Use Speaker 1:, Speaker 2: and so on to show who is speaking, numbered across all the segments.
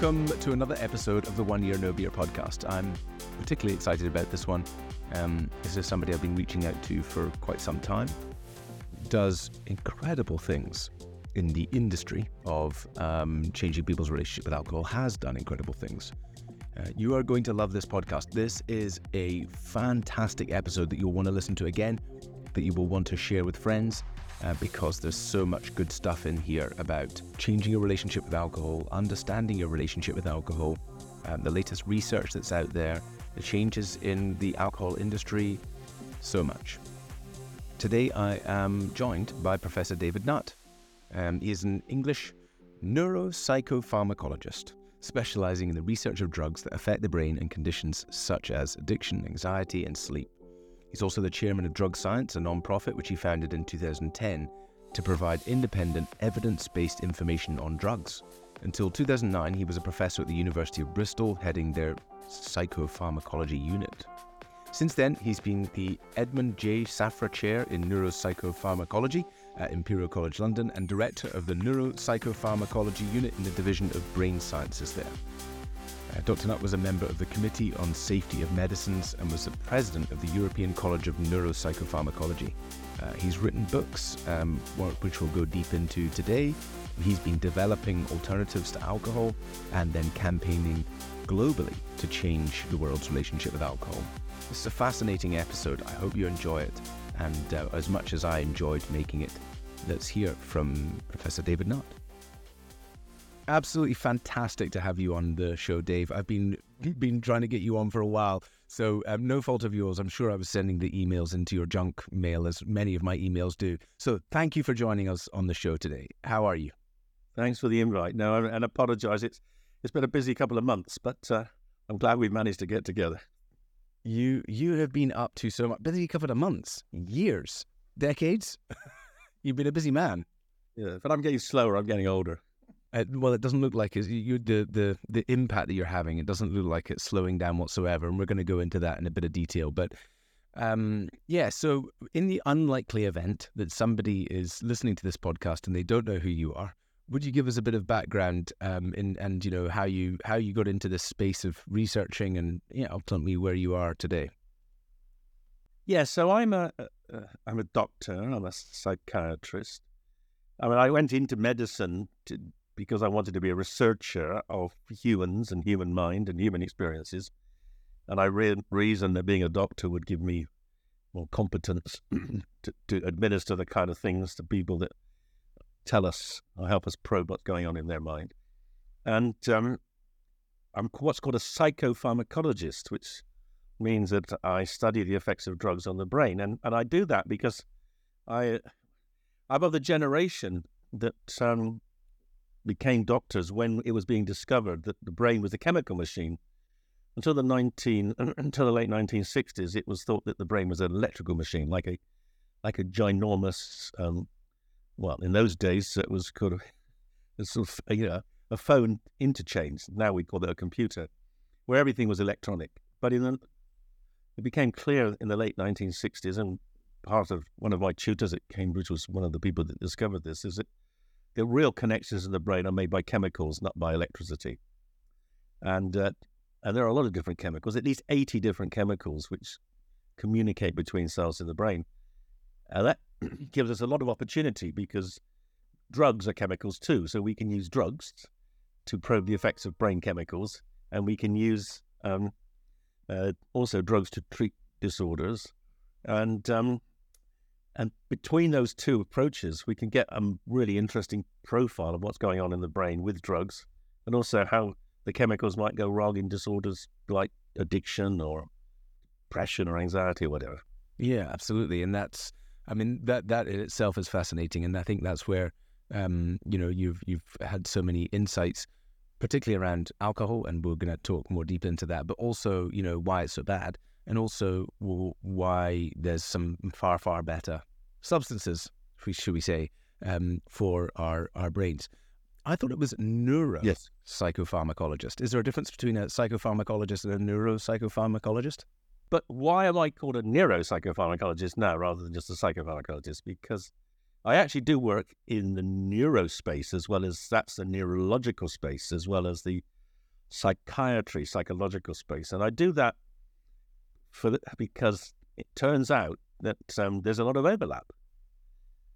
Speaker 1: Welcome to another episode of the One Year No Beer podcast. I'm particularly excited about this one. Um, this is somebody I've been reaching out to for quite some time. Does incredible things in the industry of um, changing people's relationship with alcohol, has done incredible things. Uh, you are going to love this podcast. This is a fantastic episode that you'll want to listen to again, that you will want to share with friends, uh, because there's so much good stuff in here about changing your relationship with alcohol, understanding your relationship with alcohol, um, the latest research that's out there, the changes in the alcohol industry, so much. Today I am joined by Professor David Nutt. Um, he is an English neuropsychopharmacologist specializing in the research of drugs that affect the brain and conditions such as addiction, anxiety, and sleep. He's also the chairman of Drug Science, a non-profit which he founded in 2010 to provide independent, evidence-based information on drugs. Until 2009, he was a professor at the University of Bristol, heading their psychopharmacology unit. Since then, he's been the Edmund J. Safra Chair in Neuropsychopharmacology at Imperial College London and Director of the Neuropsychopharmacology Unit in the Division of Brain Sciences there. Uh, Dr. Nutt was a member of the Committee on Safety of Medicines and was the president of the European College of Neuropsychopharmacology. Uh, he's written books, um, which we'll go deep into today. He's been developing alternatives to alcohol and then campaigning globally to change the world's relationship with alcohol. This is a fascinating episode. I hope you enjoy it. And uh, as much as I enjoyed making it, let's hear from Professor David Nutt absolutely fantastic to have you on the show, Dave. I've been been trying to get you on for a while, so um, no fault of yours. I'm sure I was sending the emails into your junk mail, as many of my emails do. So thank you for joining us on the show today. How are you?
Speaker 2: Thanks for the invite. No, and apologise. It's it's been a busy couple of months, but uh, I'm glad we've managed to get together.
Speaker 1: You you have been up to so much busy couple of months, years, decades. You've been a busy man.
Speaker 2: Yeah, but I'm getting slower. I'm getting older.
Speaker 1: Uh, well, it doesn't look like it's, you, the, the, the impact that you're having. It doesn't look like it's slowing down whatsoever. And we're going to go into that in a bit of detail. But um, yeah, so in the unlikely event that somebody is listening to this podcast and they don't know who you are, would you give us a bit of background um, in, and you know how you how you got into this space of researching and yeah, ultimately where you are today?
Speaker 2: Yeah, so I'm a am a doctor. I'm a psychiatrist. I mean, I went into medicine to because I wanted to be a researcher of humans and human mind and human experiences. And I re- reasoned that being a doctor would give me more competence to, to, administer the kind of things to people that tell us or help us probe what's going on in their mind. And um, I'm what's called a psychopharmacologist, which means that I study the effects of drugs on the brain. And, and I do that because I, I'm of the generation that um, became doctors when it was being discovered that the brain was a chemical machine. Until the 19, until the late 1960s, it was thought that the brain was an electrical machine, like a, like a ginormous, um, well, in those days it was kind of, sort of, you know, a phone interchange. Now we call it a computer, where everything was electronic. But in the, it became clear in the late 1960s, and part of one of my tutors at Cambridge was one of the people that discovered this, is that the real connections in the brain are made by chemicals, not by electricity. And uh, and there are a lot of different chemicals, at least 80 different chemicals which communicate between cells in the brain. And that gives us a lot of opportunity because drugs are chemicals too. So we can use drugs to probe the effects of brain chemicals, and we can use um, uh, also drugs to treat disorders. And um, and between those two approaches, we can get a really interesting profile of what's going on in the brain with drugs and also how the chemicals might go wrong in disorders like addiction or depression or anxiety or whatever.
Speaker 1: Yeah, absolutely. And that's, I mean, that, that in itself is fascinating. And I think that's where, um, you know, you've, you've had so many insights, particularly around alcohol. And we're going to talk more deep into that, but also, you know, why it's so bad and also why there's some far, far better substances, should we say, um, for our, our brains. I thought it was neuro
Speaker 2: yes.
Speaker 1: psychopharmacologist. Is there a difference between a psychopharmacologist and a neuropsychopharmacologist?
Speaker 2: But why am I called a neuropsychopharmacologist now rather than just a psychopharmacologist? Because I actually do work in the neurospace as well as that's the neurological space as well as the psychiatry, psychological space, and I do that for the, because it turns out that um, there's a lot of overlap.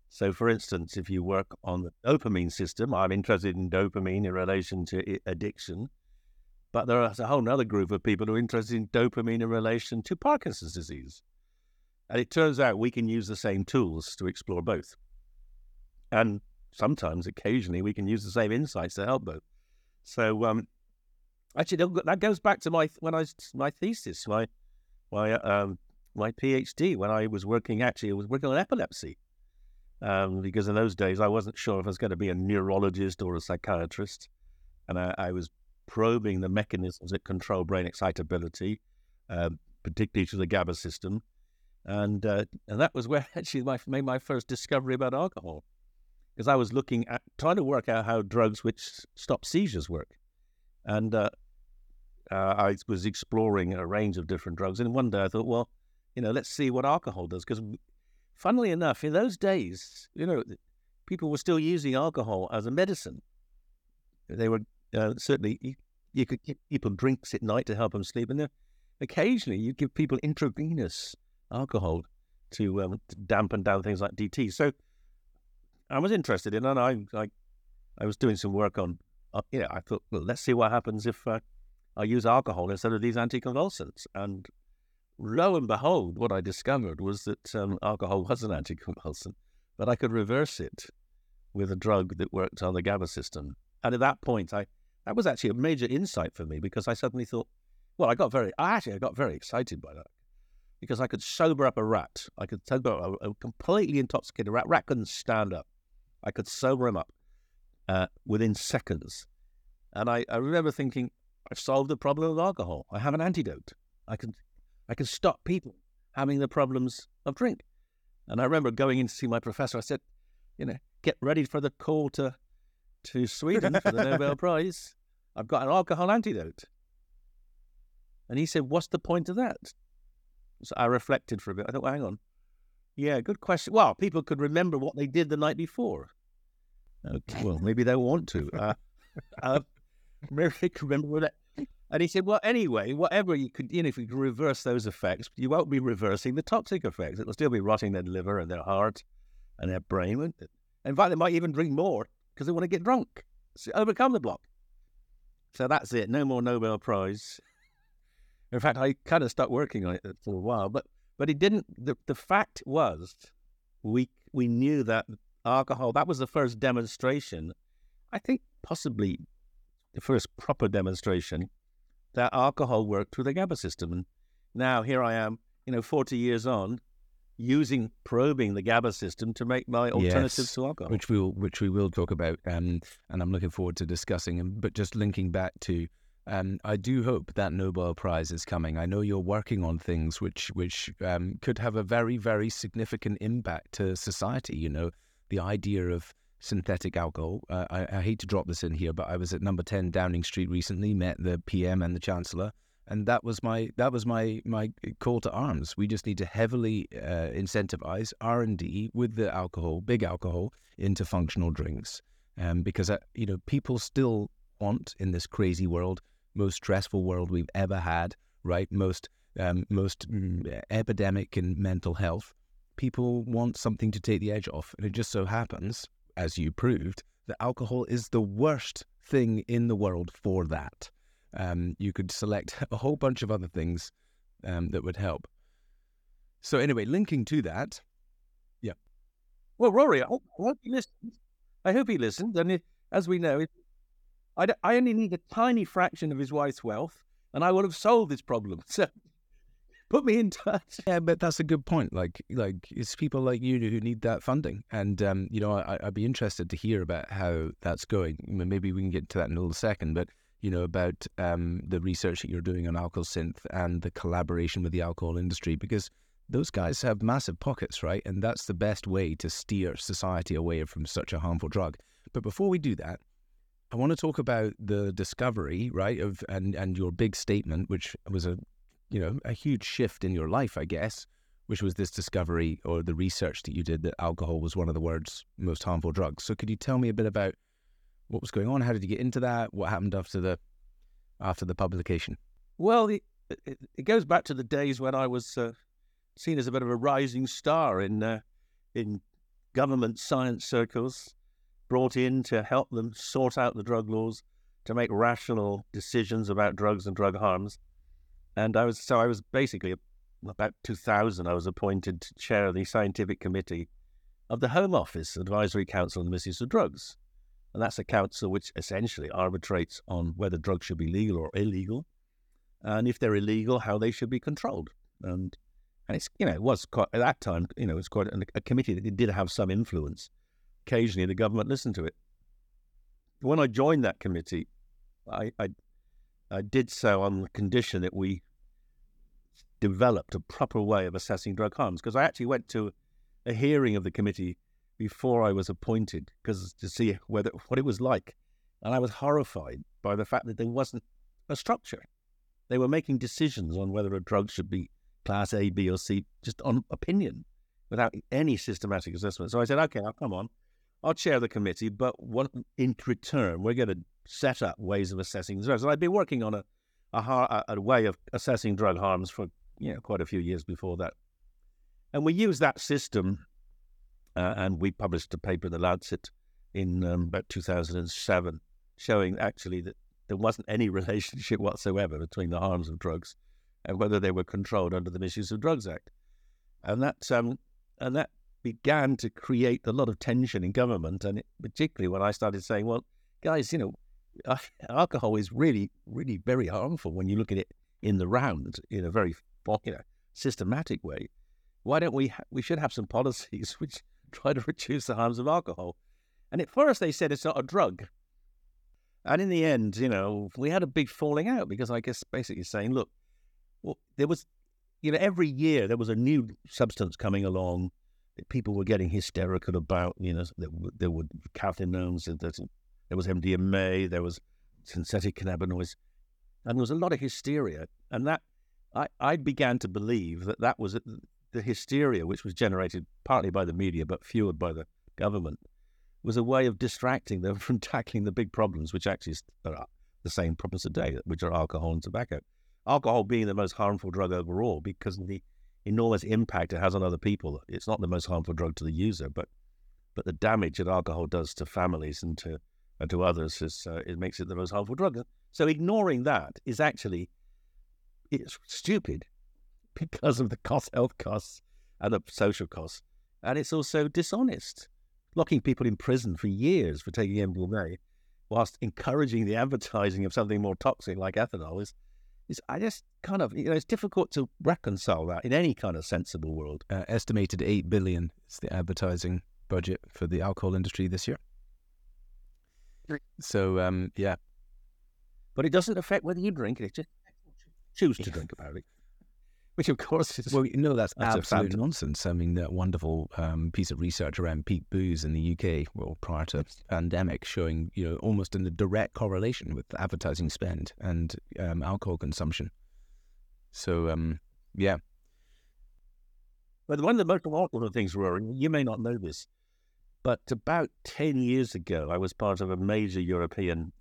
Speaker 2: So, for instance, if you work on the dopamine system, I'm interested in dopamine in relation to addiction, but there is a whole other group of people who are interested in dopamine in relation to Parkinson's disease. And it turns out we can use the same tools to explore both. And sometimes, occasionally, we can use the same insights to help both. So, um, actually, that goes back to my when I my thesis, my my um, my PhD when I was working. Actually, I was working on epilepsy um, because in those days I wasn't sure if I was going to be a neurologist or a psychiatrist, and I, I was probing the mechanisms that control brain excitability, uh, particularly to the GABA system, and uh, and that was where actually I made my first discovery about alcohol, because I was looking at trying to work out how drugs which stop seizures work, and uh, uh, I was exploring a range of different drugs, and one day I thought, well, you know, let's see what alcohol does, because funnily enough, in those days, you know, people were still using alcohol as a medicine. They were uh, certainly you, you could give people drinks at night to help them sleep, and then occasionally you'd give people intravenous alcohol to, um, to dampen down things like DT. So I was interested in, and I, I, I was doing some work on, uh, you know, I thought, well, let's see what happens if uh, I use alcohol instead of these anticonvulsants. And lo and behold, what I discovered was that um, alcohol was an anticonvulsant, but I could reverse it with a drug that worked on the GABA system. And at that point, I that was actually a major insight for me because I suddenly thought, well, I got very, actually I got very excited by that because I could sober up a rat. I could sober up a, a completely intoxicated rat. Rat couldn't stand up. I could sober him up uh, within seconds. And I, I remember thinking, I've solved the problem of alcohol. I have an antidote. I can, I can stop people having the problems of drink. And I remember going in to see my professor. I said, you know, get ready for the call to, to Sweden for the Nobel Prize. I've got an alcohol antidote. And he said, what's the point of that? So I reflected for a bit. I thought, well, hang on. Yeah, good question. Well, people could remember what they did the night before. Okay, well, maybe they want to. Uh, uh, maybe they could remember. And he said, well, anyway, whatever you could, you know, if you could reverse those effects, you won't be reversing the toxic effects. It'll still be rotting their liver and their heart and their brain? In fact, they might even drink more because they want to get drunk, so overcome the block. So that's it. No more Nobel Prize. In fact, I kind of stopped working on it uh, for a while, but but it didn't. The the fact was, we we knew that alcohol. That was the first demonstration. I think possibly the first proper demonstration that alcohol worked through the GABA system. And now here I am, you know, forty years on, using probing the GABA system to make my alternatives yes, to alcohol,
Speaker 1: which we will which we will talk about, um, and I'm looking forward to discussing. But just linking back to um, I do hope that Nobel Prize is coming. I know you're working on things which which um, could have a very very significant impact to society. You know, the idea of synthetic alcohol. Uh, I, I, hate to drop this in here, but I was at Number Ten Downing Street recently, met the PM and the Chancellor, and that was my that was my my call to arms. We just need to heavily uh, incentivize R and D with the alcohol, big alcohol, into functional drinks, um, because uh, you know people still want in this crazy world most stressful world we've ever had, right? Most um, most mm, epidemic in mental health. People want something to take the edge off, and it just so happens, as you proved, that alcohol is the worst thing in the world for that. Um, you could select a whole bunch of other things um, that would help. So anyway, linking to that, yeah.
Speaker 2: Well, Rory, I hope, he listened. I hope he listened, and it, as we know, it, I, I only need a tiny fraction of his wife's wealth, and I will have solved this problem. So put me in touch.
Speaker 1: Yeah, but that's a good point. Like, like it's people like you who need that funding, and um, you know, I, would be interested to hear about how that's going. Maybe we can get to that in a little second, but you know, about um, the research that you're doing on Alcosynth and the collaboration with the alcohol industry, because those guys have massive pockets, right? And that's the best way to steer society away from such a harmful drug. But before we do that, I want to talk about the discovery, right, of and and your big statement, which was a you know a huge shift in your life, I guess, which was this discovery or the research that you did that alcohol was one of the world's most harmful drugs. So could you tell me a bit about what was going on? How did you get into that? What happened after the after the publication?
Speaker 2: Well, it, it, goes back to the days when I was uh, seen as a bit of a rising star in uh, in government science circles, brought in to help them sort out the drug laws, to make rational decisions about drugs and drug harms. And I was so I was basically about 2000. I was appointed chair of the scientific committee of the Home Office Advisory Council on the Misuse of Drugs, and that's a council which essentially arbitrates on whether drugs should be legal or illegal, and if they're illegal, how they should be controlled. And and it's you know it was quite at that time you know it was quite a, a committee that did have some influence. Occasionally, the government listened to it. When I joined that committee, I, I, I did so on the condition that we developed a proper way of assessing drug harms. Because I actually went to a hearing of the committee before I was appointed, because to see whether what it was like, and I was horrified by the fact that there wasn't a structure. They were making decisions on whether a drug should be class A, B, or C, just on opinion, without any systematic assessment. So I said, okay, I'll come on. I'll chair the committee, but what, in return, we're going to set up ways of assessing drugs. And I'd been working on a, a, a way of assessing drug harms for you know quite a few years before that, and we used that system, uh, and we published a paper in the Lancet in um, about 2007, showing actually that there wasn't any relationship whatsoever between the harms of drugs and whether they were controlled under the Misuse of Drugs Act, and that um, and that began to create a lot of tension in government, and it, particularly when I started saying, "Well, guys, you know, alcohol is really, really very harmful when you look at it in the round in a very, you know, systematic way. Why don't we? Ha- we should have some policies which try to reduce the harms of alcohol." And at first they said it's not a drug, and in the end, you know, we had a big falling out because I guess basically saying, look, well, there was, you know, every year there was a new substance coming along people were getting hysterical about, you know, there, there were cathinones, there was MDMA, there was synthetic cannabinoids, and there was a lot of hysteria. And that, I, I began to believe that that was the hysteria, which was generated partly by the media, but fueled by the government, was a way of distracting them from tackling the big problems, which actually are the same problems today, which are alcohol and tobacco. Alcohol being the most harmful drug overall because of the enormous impact it has on other people. It's not the most harmful drug to the user, but but the damage that alcohol does to families and to to others is uh, it makes it the most harmful drug. So ignoring that is actually it's stupid because of the cost, health costs, and the social costs, and it's also dishonest. Locking people in prison for years for taking MDMA, whilst encouraging the advertising of something more toxic like ethanol, is is I just kind of you know it's difficult to reconcile that in any kind of sensible world.
Speaker 1: Uh, estimated eight billion is the advertising budget for the alcohol industry this year. So um, yeah,
Speaker 2: but it doesn't affect whether you drink it. It just choose to drink about it which of course is
Speaker 1: well, you know that's, that's absolute nonsense. I mean, that wonderful um, piece of research around peak booze in the UK, well, prior to pandemic, showing you know almost in a direct correlation with advertising spend and um, alcohol consumption. So, um, yeah.
Speaker 2: But one of the most remarkable things, Rory, you may not know this, but about ten years ago, I was part of a major European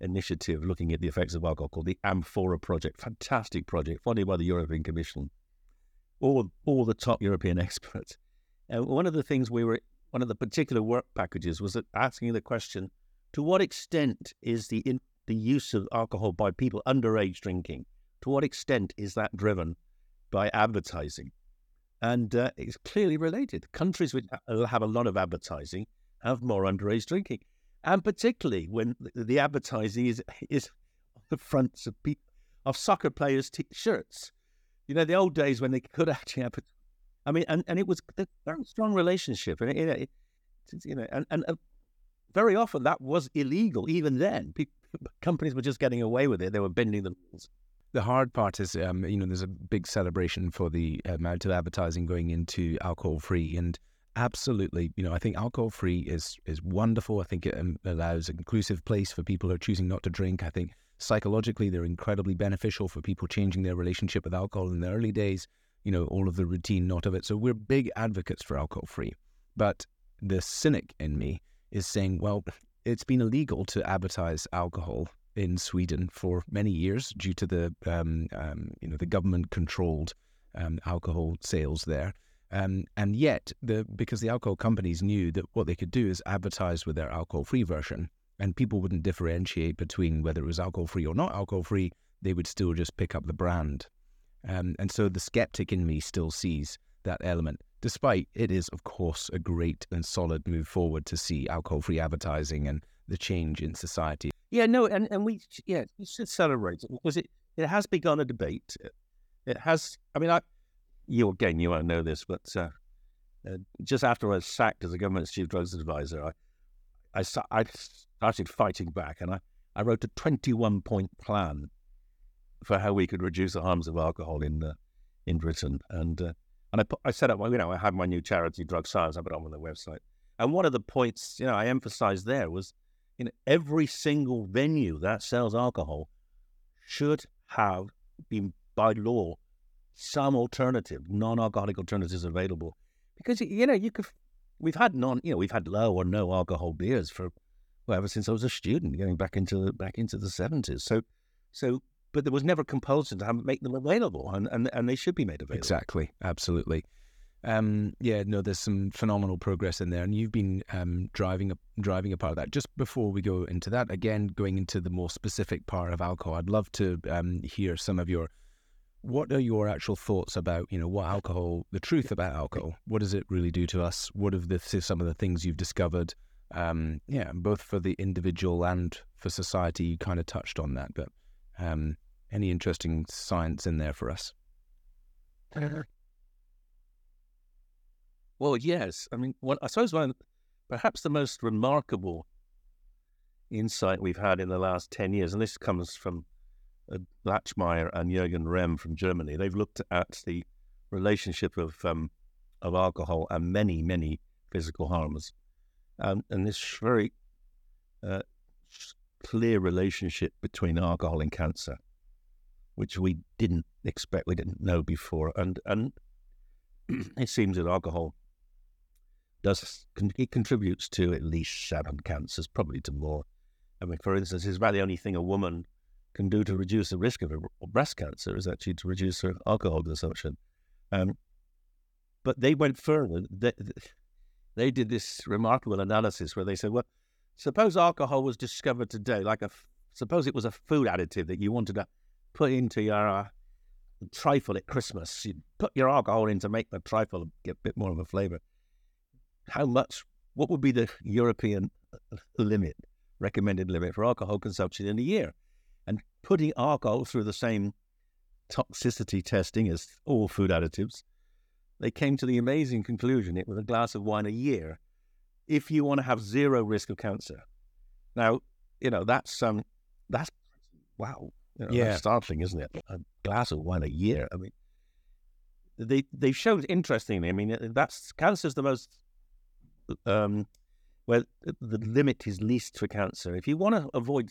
Speaker 2: initiative looking at the effects of alcohol called the Amphora Project. Fantastic project funded by the European Commission. All, all the top European experts. And one of the things we were, one of the particular work packages was asking the question to what extent is the, in, the use of alcohol by people underage drinking, to what extent is that driven by advertising? And uh, it's clearly related. Countries which have a lot of advertising have more underage drinking and particularly when the advertising is is on the fronts of people of soccer players' t-shirts. You know, the old days when they could actually have. I mean, and, and it was a very strong relationship, and it, it, you know, and and uh, very often that was illegal even then. People, companies were just getting away with it; they were bending the rules.
Speaker 1: The hard part is, um, you know, there's a big celebration for the amount of advertising going into alcohol free and absolutely. You know, I think alcohol free is is wonderful. I think it um, allows an inclusive place for people who are choosing not to drink. I think psychologically they're incredibly beneficial for people changing their relationship with alcohol in the early days. You know, all of the routine, not of it. So we're big advocates for alcohol free. But the cynic in me is saying, well, it's been illegal to advertise alcohol in Sweden for many years due to the um, um, you know the government controlled um, alcohol sales there. Um, and yet, the because the alcohol companies knew that what they could do is advertise with their alcohol-free version, and people wouldn't differentiate between whether it was alcohol-free or not alcohol-free. They would still just pick up the brand, um, and so the skeptic in me still sees that element, despite it is, of course, a great and solid move forward to see alcohol-free advertising and the change in society.
Speaker 2: Yeah, no, and, and we yeah we should celebrate it because it it has begun a debate. It has. I mean, I you again you won't know this, but uh, uh, just after I was sacked as the government's chief drugs advisor, I I, I started fighting back, and I I wrote a twenty one point plan for how we could reduce the harms of alcohol in uh, in Britain, and uh, and I put, I set up you know I had my new charity drug science I put on the website, and one of the points you know I emphasised there was in every single venue that sells alcohol should have been by law some alternative, non-alcoholic alternatives available. Because you know, you could we've had non, you know, we've had low or no alcohol beers for well, ever since I was a student, going back into the, back into the seventies. So, so, but there was never compulsion to have, make them available, and, and and they should be made available.
Speaker 1: Exactly, absolutely. Um, yeah, no, there's some phenomenal progress in there, and you've been um, driving a driving a part of that. Just before we go into that, again, going into the more specific part of alcohol, I'd love to um, hear some of your. What are your actual thoughts about you know what alcohol, the truth about alcohol? What does it really do to us? What are the some of the things you've discovered? Um, yeah, both for the individual and for society. You kind of touched on that, but um, any interesting science in there for us?
Speaker 2: Well, yes. I mean, I suppose one, perhaps the most remarkable insight we've had in the last 10 years, and this comes from uh, Lachenmeier and Jürgen Rehm from Germany. They've looked at the relationship of um, of alcohol and many, many physical harms. Um, and this very uh, clear relationship between alcohol and cancer, which we didn't expect, we didn't know before. And, and it seems that alcohol does it contributes to at least seven cancers, probably to more. I mean, for instance, it's about the only thing a woman can do to reduce the risk of breast cancer is actually to reduce her alcohol consumption. Um, but they went further. They, they did this remarkable analysis where they said, well, suppose alcohol was discovered today, like a, suppose it was a food additive that you wanted to put into your uh, trifle at Christmas. You put your alcohol in to make the trifle get a bit more of a flavor how much, what would be the European uh, limit, recommended limit for alcohol consumption in a year? And putting alcohol through the same toxicity testing as all food additives, they came to the amazing conclusion it was a glass of wine a year if you want to have zero risk of cancer. Now, you know, that's um that's wow. You know, yeah. startling, isn't it? A glass of wine a year. I mean, they they showed interestingly. I mean, that's cancer is the most um, where the limit is least for cancer. If you want to avoid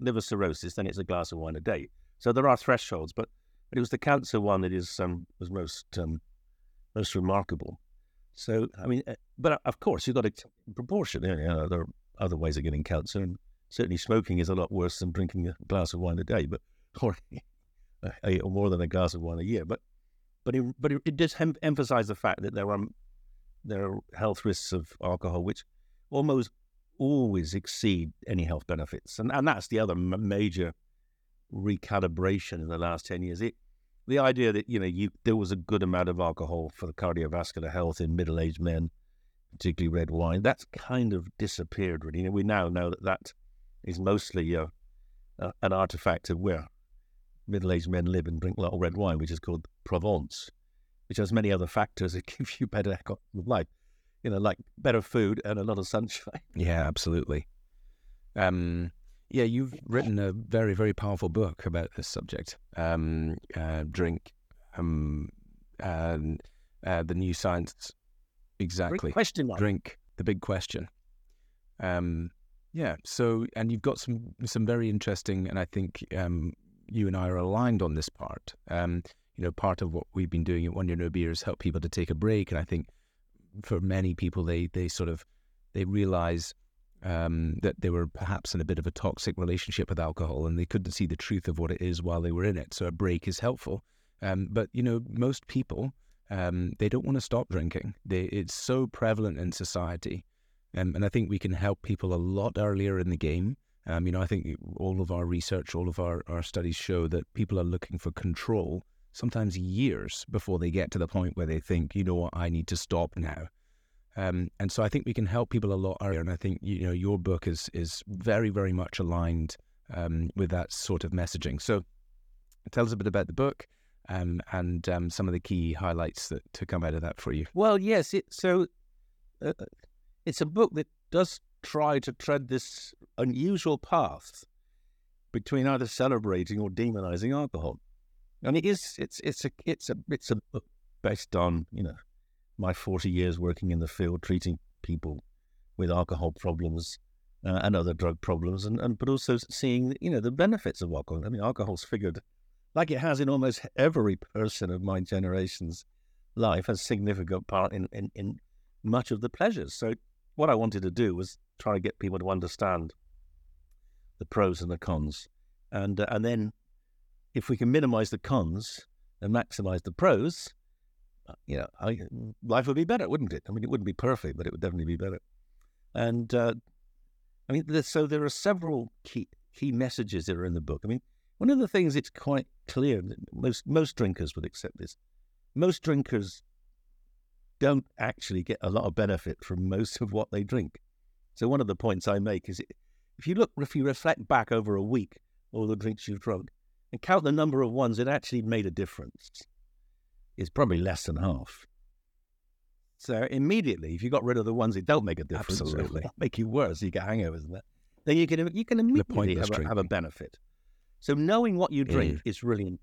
Speaker 2: liver cirrhosis, then it's a glass of wine a day. So there are thresholds, but, but it was the cancer one that is um, was most um, most remarkable. So I mean, eh, but uh, of course you've got a proportion. You know, there are other ways of getting cancer, and certainly smoking is a lot worse than drinking a glass of wine a day, but or, or more than a glass of wine a year. But but it, but it, it does em- emphasize the fact that there are there are health risks of alcohol which almost always exceed any health benefits, and and that's the other major recalibration in the last ten years. It the idea that you know you there was a good amount of alcohol for the cardiovascular health in middle-aged men, particularly red wine, that's kind of disappeared. Really, we now know that that is mostly uh, uh, an artifact of where middle-aged men live and drink a lot of red wine, which is called Provence which has many other factors that give you better quality of life. You know, like better food and a lot of sunshine.
Speaker 1: Yeah, absolutely. Um, yeah, you've written a very, very powerful book about this subject. Um, uh, drink, um, and uh, the new science. Exactly.
Speaker 2: question
Speaker 1: mark. Drink, the big question. Um, yeah. So, and you've got some some very interesting, and I think um, you and I are aligned on this part. Um, you know, part of what we've been doing at One Year No Beer is help people to take a break. And I think for many people, they they sort of they realize um, that they were perhaps in a bit of a toxic relationship with alcohol and they couldn't see the truth of what it is while they were in it. So a break is helpful. Um, but you know, most people um, they don't want to stop drinking. They, it's so prevalent in society, um, and I think we can help people a lot earlier in the game. Um, you know, I think all of our research, all of our, our studies show that people are looking for control sometimes years before they get to the point where they think, you know what, I need to stop now. Um, and so I think we can help people a lot earlier. And I think you know your book is is very very much aligned um, with that sort of messaging. So tell us a bit about the book um, and um, some of the key highlights that to come out of that for you.
Speaker 2: Well, yes. It, so uh, it's a book that does try to tread this unusual path between either celebrating or demonizing alcohol, and it is it's it's a it's a it's a book based on you know my forty years working in the field treating people with alcohol problems uh, and other drug problems, and, and but also seeing you know the benefits of alcohol. I mean, alcohol's figured like it has in almost every person of my generation's life, a significant part in, in, in much of the pleasures. So, what I wanted to do was try to get people to understand the pros and the cons, and uh, and then if we can minimize the cons and maximize the pros, uh, you know, I, life would be better, wouldn't it? I mean, it wouldn't be perfect, but it would definitely be better. And uh, I mean, so there are several key key messages that are in the book. I mean, one of the things it's quite clear that most most drinkers would accept this. Most drinkers don't actually get a lot of benefit from most of what they drink. So one of the points I make is if you look if you reflect back over a week all the drinks you've drunk and count the number of ones that actually made a difference, it's probably less than half. So immediately, if you got rid of the ones that don't make a difference,
Speaker 1: Absolutely.
Speaker 2: make you worse, you get hangovers and that, then you can you can immediately have a, have a benefit. So knowing what you drink is really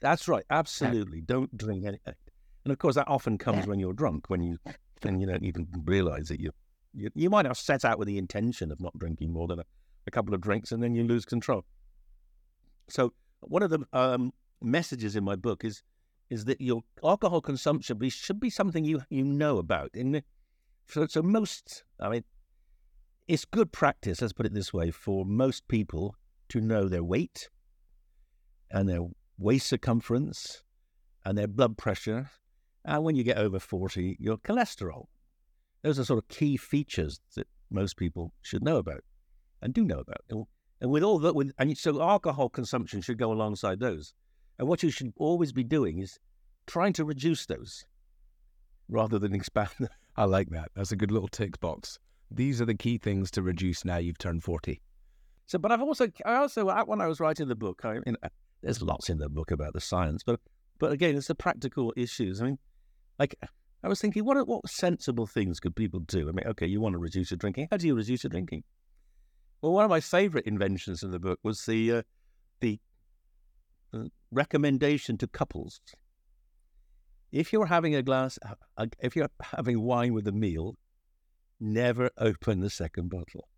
Speaker 2: that's right, absolutely. Don't drink any, and of course that often comes when you're drunk, when you and you don't even realize that you, you you might have set out with the intention of not drinking more than a, a couple of drinks, and then you lose control. So one of the um, messages in my book is is that your alcohol consumption should be something you you know about. In so, so most, I mean, it's good practice. Let's put it this way: for most people, to know their weight and their waist circumference and their blood pressure. And when you get over 40, your cholesterol. Those are sort of key features that most people should know about and do know about. And, with all that, with, and so alcohol consumption should go alongside those. And what you should always be doing is trying to reduce those rather than expand them.
Speaker 1: I like that. That's a good little tick box. These are the key things to reduce now you've turned 40.
Speaker 2: So, but I've also, I also, when I was writing the book, I mean, uh, there's lots in the book about the science, but, but again, it's the practical issues. I mean, like, I was thinking, what what sensible things could people do? I mean, okay, you want to reduce your drinking. How do you reduce your drinking? Well, one of my favorite inventions in the book was the uh, the uh, recommendation to couples. If you're having a glass, uh, if you're having wine with a meal, never open the second bottle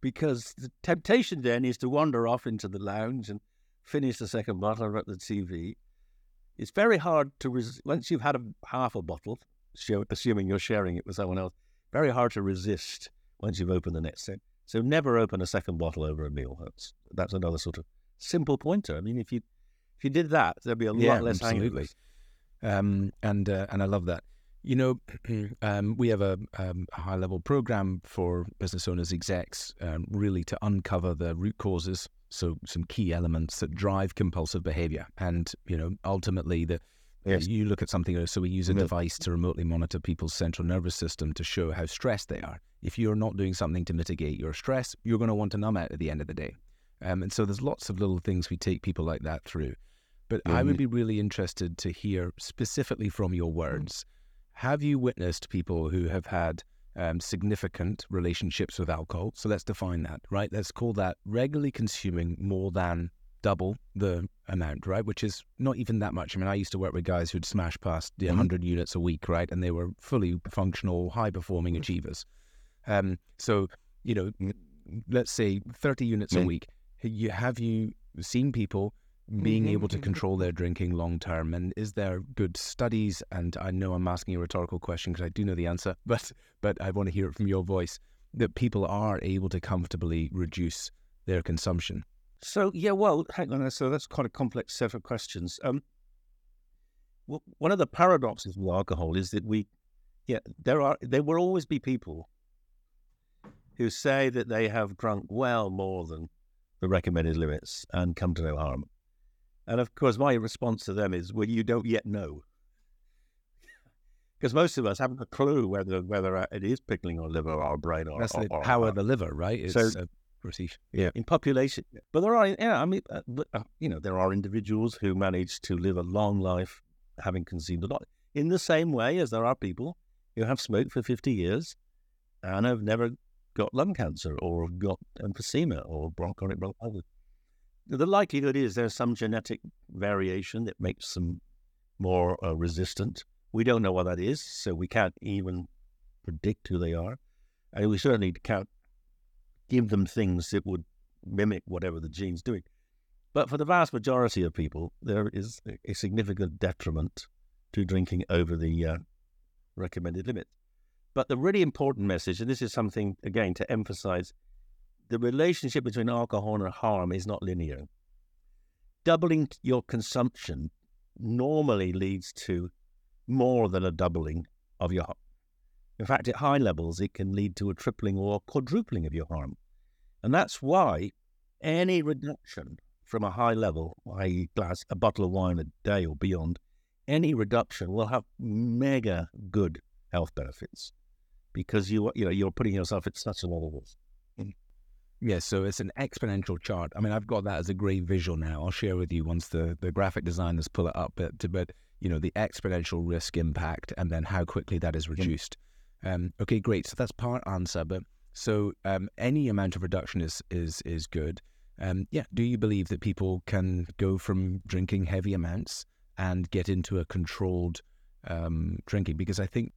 Speaker 2: because the temptation then is to wander off into the lounge and finish the second bottle at the TV. It's very hard to resist. once you've had a half a bottle, assuming you're sharing it with someone else. Very hard to resist once you've opened the next. So, so never open a second bottle over a meal. That's that's another sort of simple pointer. I mean, if you if you did that, there'd be a
Speaker 1: yeah,
Speaker 2: lot less
Speaker 1: absolutely. Um, and uh, and I love that. You know, um, we have a, um, a high level program for business owners, execs, um, really to uncover the root causes. So, some key elements that drive compulsive behavior. And, you know, ultimately, the Yes. You look at something, so we use a device to remotely monitor people's central nervous system to show how stressed they are. If you're not doing something to mitigate your stress, you're going to want to numb out at the end of the day. Um, and so there's lots of little things we take people like that through. But mm-hmm. I would be really interested to hear specifically from your words have you witnessed people who have had um, significant relationships with alcohol? So let's define that, right? Let's call that regularly consuming more than double the amount, right? Which is not even that much. I mean, I used to work with guys who'd smash past the mm-hmm. 100 units a week, right? And they were fully functional, high performing mm-hmm. achievers. Um, so, you know, let's say 30 units mm-hmm. a week. You, have you seen people being
Speaker 2: Mm-hmm.
Speaker 1: able to control their drinking long term? And is there good studies? And I know I'm asking a rhetorical question because I do know the answer, but but I want to hear it from your voice that people are able to comfortably reduce their consumption.
Speaker 2: So yeah, well, hang on. So that's quite a complex set of questions. Um, well, one of the paradoxes with alcohol is that we, yeah, there are there will always be people who say that they have drunk well more than the recommended limits and come to no harm. And of course, my response to them is, well, you don't yet know. Because most of us haven't a clue whether whether it is pickling our liver or our brain or,
Speaker 1: That's the
Speaker 2: or- or-
Speaker 1: power
Speaker 2: or-
Speaker 1: of the liver, right? It's
Speaker 2: So-
Speaker 1: a perceive.
Speaker 2: in population. But there are, yeah, I mean, uh, but, uh, you know, there are individuals who manage to live a long life having consumed a lot. In the same way as there are people who have smoked for 50 years and have never got lung cancer or got emphysema or bronchitic bronchitis. The likelihood is there's some genetic variation that makes them more uh, resistant. We don't know what that is, so we can't even predict who they are. And we certainly can't give them things that would mimic whatever the gene's doing. But for the vast majority of people, there is a- a significant detriment to drinking over the uh, recommended limit. But the really important message, and this is something, again, to emphasize the relationship between alcohol and harm is not linear. Doubling your consumption normally leads to more than a doubling of your harm. In fact, at high levels, it can lead to a tripling or quadrupling of your harm. And that's why any reduction from a high level, i.e., glass, a bottle of wine a day or beyond, any reduction will have mega good health benefits because you you know you're putting yourself at such a low level.
Speaker 1: Yeah, so it's an exponential chart. I mean, I've got that as a great visual now. I'll share with you once the, the graphic designers pull it up. But, but you know, the exponential risk impact and then how quickly that is reduced. Um, okay, great. So that's part answer. But so um, any amount of reduction is is is good. Um, yeah. Do you believe that people can go from drinking heavy amounts and get into a controlled um, drinking? Because I think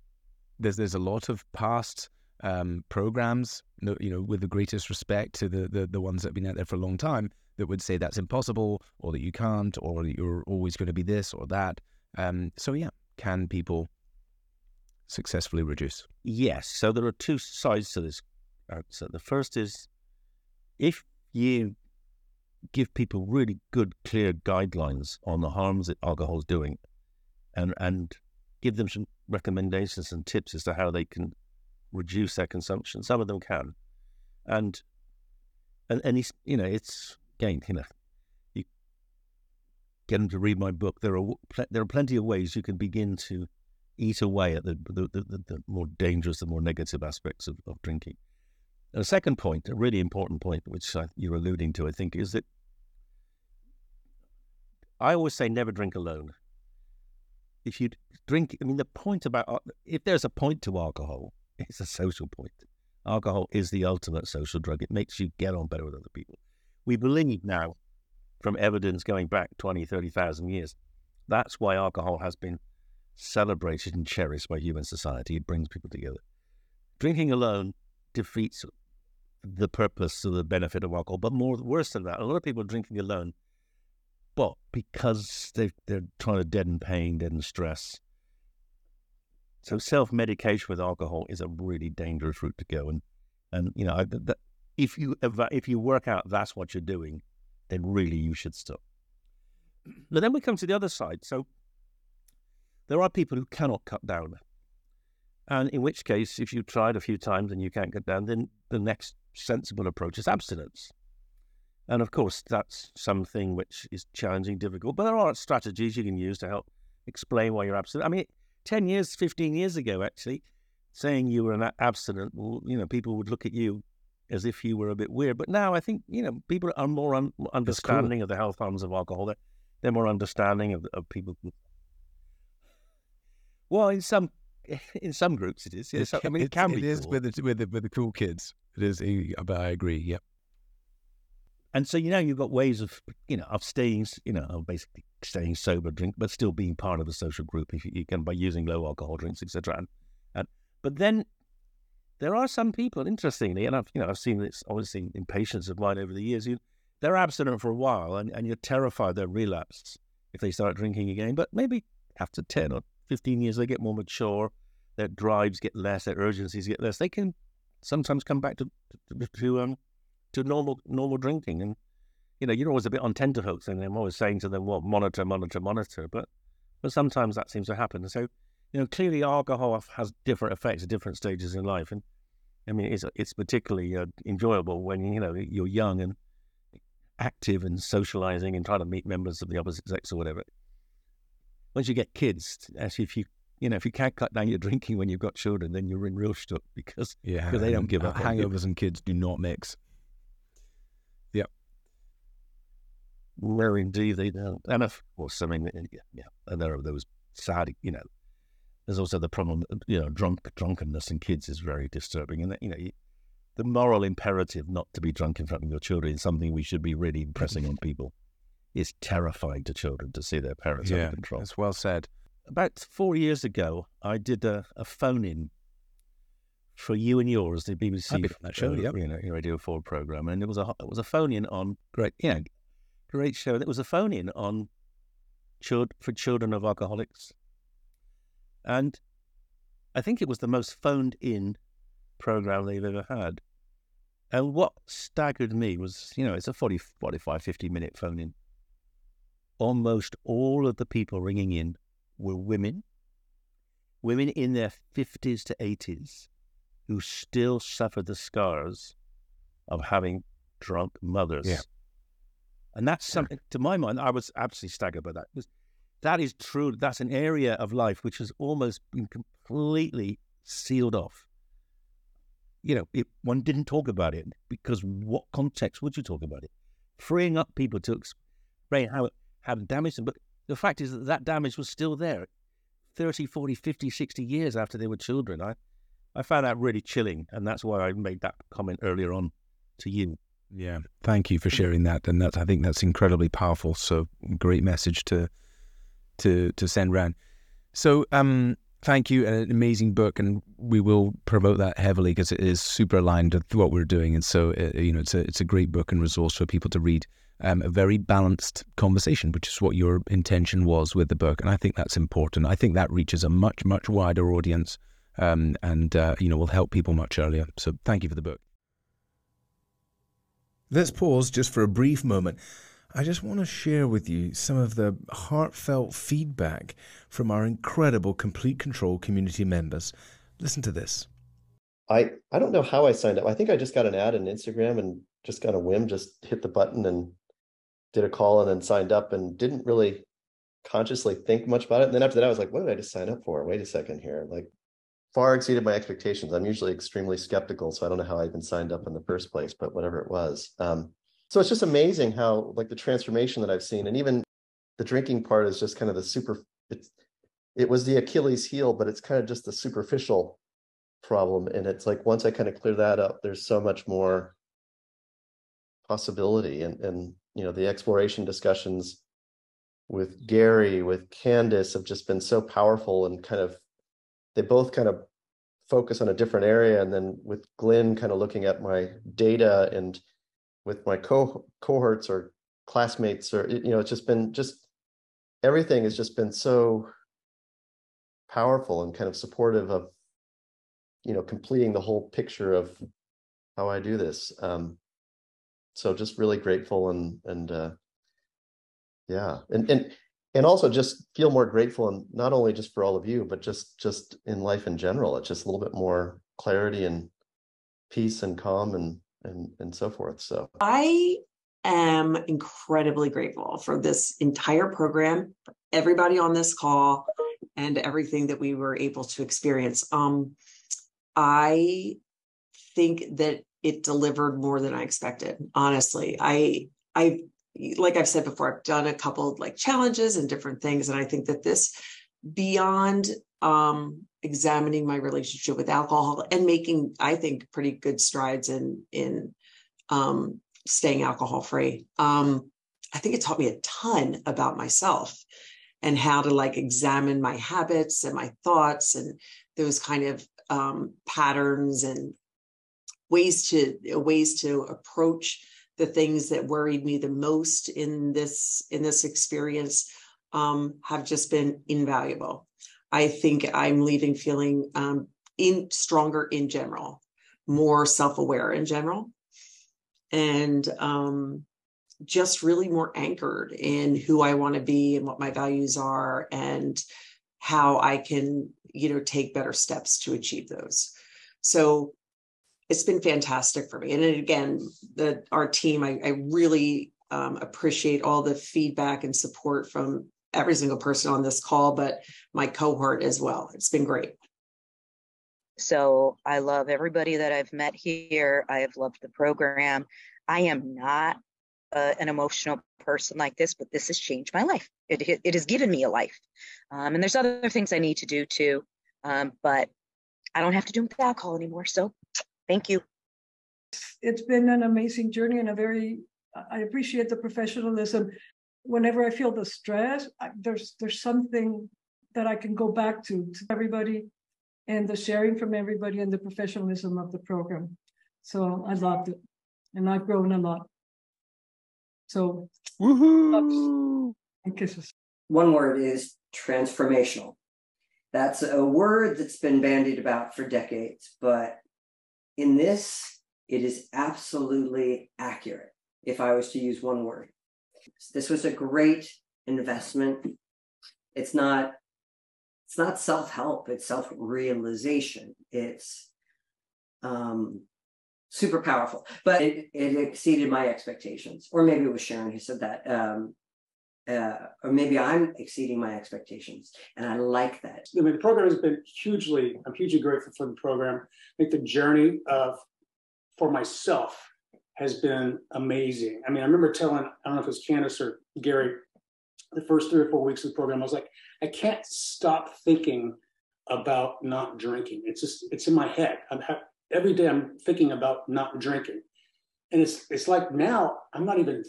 Speaker 1: there's there's a lot of past um, programs, you know, with the greatest respect to the, the the ones that have been out there for a long time, that would say that's impossible, or that you can't, or that you're always going to be this or that. Um, so yeah, can people successfully reduce?
Speaker 2: Yes. So there are two sides to this answer. The first is if you give people really good, clear guidelines on the harms that alcohol is doing, and and give them some recommendations and tips as to how they can reduce their consumption. Some of them can, and and and he's, you know it's again you know you get them to read my book. There are pl- there are plenty of ways you can begin to eat away at the the, the, the, more dangerous, the more negative aspects of, of drinking. And a second point, a really important point, which uh, you're alluding to, I think, is that I always say never drink alone. If you drink, I mean, the point about uh, if there's a point to alcohol, it's a social point. Alcohol is the ultimate social drug. It makes you get on better with other people. We believe now, from evidence going back 20, 30,000 years, that's why alcohol has been celebrated and cherished by human society. It brings people together. Drinking alone defeats the purpose or the benefit of alcohol. But more worse than that, a lot of people drinking alone, but because they they're trying to deaden pain, deaden stress. So self medication with alcohol is a really dangerous route to go. And and you know, if you if you work out that's what you're doing, then really you should stop. But then we come to the other side. So there are people who cannot cut down. And in which case, if you tried a few times and you can't cut down, then the next sensible approach is abstinence. And of course, that's something which is challenging, difficult, but there are strategies you can use to help explain why you're abstinent. I mean, 10 years, 15 years ago, actually, saying you were an abstinent, well, you know, people would look at you as if you were a bit weird. But now I think, you know, people are more un- understanding of the health harms of alcohol. They're, they're more understanding of, of people. Well, in some in some groups it is. Yes, I mean, it can be.
Speaker 1: It is
Speaker 2: cool.
Speaker 1: with the, with the with the cool kids. It is, eh, but I agree. Yep.
Speaker 2: And so you know you've got ways of you know of staying you know of basically staying sober, drink, but still being part of a social group if you, you can by using low alcohol drinks, etc. And, and but then there are some people, interestingly, and I've you know I've seen this obviously in patients of mine over the years who they're abstinent for a while and, and you're terrified they'll relapse if they start drinking again. But maybe after 10 or 15 years, they get more mature, their drives get less, their urgencies get less. They can sometimes come back to, to, to um, to normal normal drinking. And you know, you're always a bit on tenterhooks, and I'm always saying to them, "Well, monitor, monitor, monitor." But but sometimes that seems to happen. So you know, clearly alcohol has different effects at different stages in life, and I mean, it's it's particularly uh, enjoyable when you know you're young and active and socializing and trying to meet members of the opposite sex or whatever. Once you get kids, actually, if you you know, if you can't cut down your drinking when you've got children, then you're in real shit because yeah, because they don't give up.
Speaker 1: Hangovers and kids do not mix.
Speaker 2: Well, indeed they don't. And of course, I mean, yeah, and there are those sad, you know. There's also the problem, you know, drunk drunkenness in kids is very disturbing, and you know, the moral imperative not to be drunk in front of your children is something we should be really impressing on people. It's terrifying to children to see their parents
Speaker 1: yeah,
Speaker 2: under control.
Speaker 1: That's well said
Speaker 2: about four years ago, I did a, a phone in for you and yours, the BBC
Speaker 1: that show, uh, yep.
Speaker 2: you know, Radio Four program, and it was a it was a phone in on great, yeah, great show. And it was a phone in on child, for children of alcoholics, and I think it was the most phoned in program they've ever had. And what staggered me was, you know, it's a 40, 45, 50 minute phone in. Almost all of the people ringing in were women, women in their 50s to 80s, who still suffered the scars of having drunk mothers.
Speaker 1: Yeah.
Speaker 2: And that's something, to my mind, I was absolutely staggered by that. Because that is true. That's an area of life which has almost been completely sealed off. You know, it, one didn't talk about it because what context would you talk about it? Freeing up people to explain how it had damaged them. But the fact is that that damage was still there 30, 40, 50, 60 years after they were children. I, I found that really chilling. And that's why I made that comment earlier on to you.
Speaker 1: Yeah. Thank you for sharing that. And that's, I think that's incredibly powerful. So great message to, to, to send around. So, um, thank you. An amazing book, and we will promote that heavily because it is super aligned with what we're doing. And so, uh, you know, it's a it's a great book and resource for people to read um, a very balanced conversation, which is what your intention was with the book. And I think that's important. I think that reaches a much, much wider audience um, and, uh, you know, will help people much earlier. So thank you for the book. Let's pause just for a brief moment. I just want to share with you some of the heartfelt feedback from our incredible Complete Control community members. Listen to this.
Speaker 3: I, I don't know how I signed up. I think I just got an ad on Instagram and just got a whim, just hit the button and did a call and then signed up and didn't really consciously think much about it. And then after that, I was like, what did I just sign up for? Wait a second here. Like far exceeded my expectations. I'm usually extremely skeptical. So I don't know how I even signed up in the first place, but whatever it was. Um, so it's just amazing how like the transformation that I've seen and even the drinking part is just kind of the super it's it was the Achilles heel, but it's kind of just the superficial problem. And it's like once I kind of clear that up, there's so much more possibility and and you know the exploration discussions with Gary with Candace have just been so powerful and kind of they both kind of focus on a different area and then with Glenn kind of looking at my data and with my co- cohorts or classmates or you know it's just been just everything has just been so powerful and kind of supportive of you know completing the whole picture of how I do this. Um so just really grateful and and uh, yeah. And and and also just feel more grateful and not only just for all of you but just just in life in general. It's just a little bit more clarity and peace and calm and and and so forth. So
Speaker 4: i am incredibly grateful for this entire program everybody on this call and everything that we were able to experience. Um i think that it delivered more than I expected. Honestly, I I like I've said before, I've done a couple like challenges and different things, and I think that this beyond um, examining my relationship with alcohol and making I think pretty good strides in in um, staying alcohol free. Um, I think it taught me a ton about myself and how to like examine my habits and my thoughts and those kind of um, patterns and ways to ways to approach the things that worried me the most in this in this experience um, have just been invaluable. I think I'm leaving feeling um, in stronger in general, more self-aware in general, and um, just really more anchored in who I want to be and what my values are and how I can, you know, take better steps to achieve those. So it's been fantastic for me. And again, the our team, I, I really um, appreciate all the feedback and support from every single person on this call, but my cohort as well. It's been great.
Speaker 5: So I love everybody that I've met here. I have loved the program. I am not uh, an emotional person like this, but this has changed my life. It, it has given me a life. Um, and there's other things I need to do too. Um, but I don't have to do alcohol anymore. So thank you.
Speaker 6: It's been an amazing journey and a very, I appreciate the professionalism. Whenever I feel the stress, I, there's there's something that I can go back to, to everybody and the sharing from everybody and the professionalism of the program. So I loved it and I've grown a lot. So,
Speaker 2: Woohoo!
Speaker 6: and kisses.
Speaker 7: One word is transformational. That's a word that's been bandied about for decades, but in this, it is absolutely accurate if I was to use one word. This was a great investment. It's not it's not self-help, it's self-realization. It's um super powerful, but it, it exceeded my expectations. Or maybe it was Sharon who said that. Um, uh, or maybe I'm exceeding my expectations, and I like that.
Speaker 8: I mean, the program has been hugely. I'm hugely grateful for the program. I think the journey of for myself has been amazing. I mean, I remember telling I don't know if it was Candace or Gary, the first three or four weeks of the program, I was like, I can't stop thinking about not drinking. It's just it's in my head. I'm every day I'm thinking about not drinking, and it's it's like now I'm not even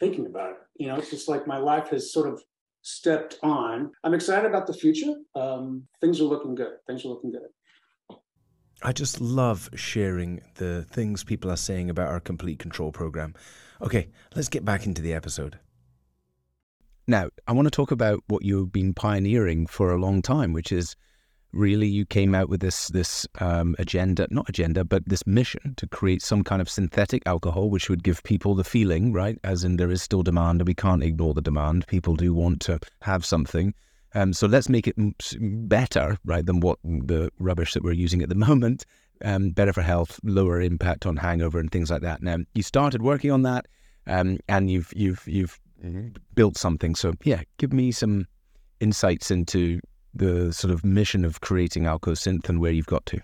Speaker 8: thinking about it. You know, it's just like my life has sort of stepped on. I'm excited about the future. Um, things are looking good. Things are looking good.
Speaker 1: I just love sharing the things people are saying about our complete control program. Okay, let's get back into the episode. Now, I want to talk about what you've been pioneering for a long time, which is really you came out with this this um, agenda, not agenda, but this mission to create some kind of synthetic alcohol, which would give people the feeling, right, as in there is still demand, and we can't ignore the demand. People do want to have something. Um, so let's make it better, right, than what the rubbish that we're using at the moment. Um, better for health, lower impact on hangover and things like that. Now you started working on that, um, and you've you've you've built something. So yeah, give me some insights into the sort of mission of creating Alcosynth and where you've got to.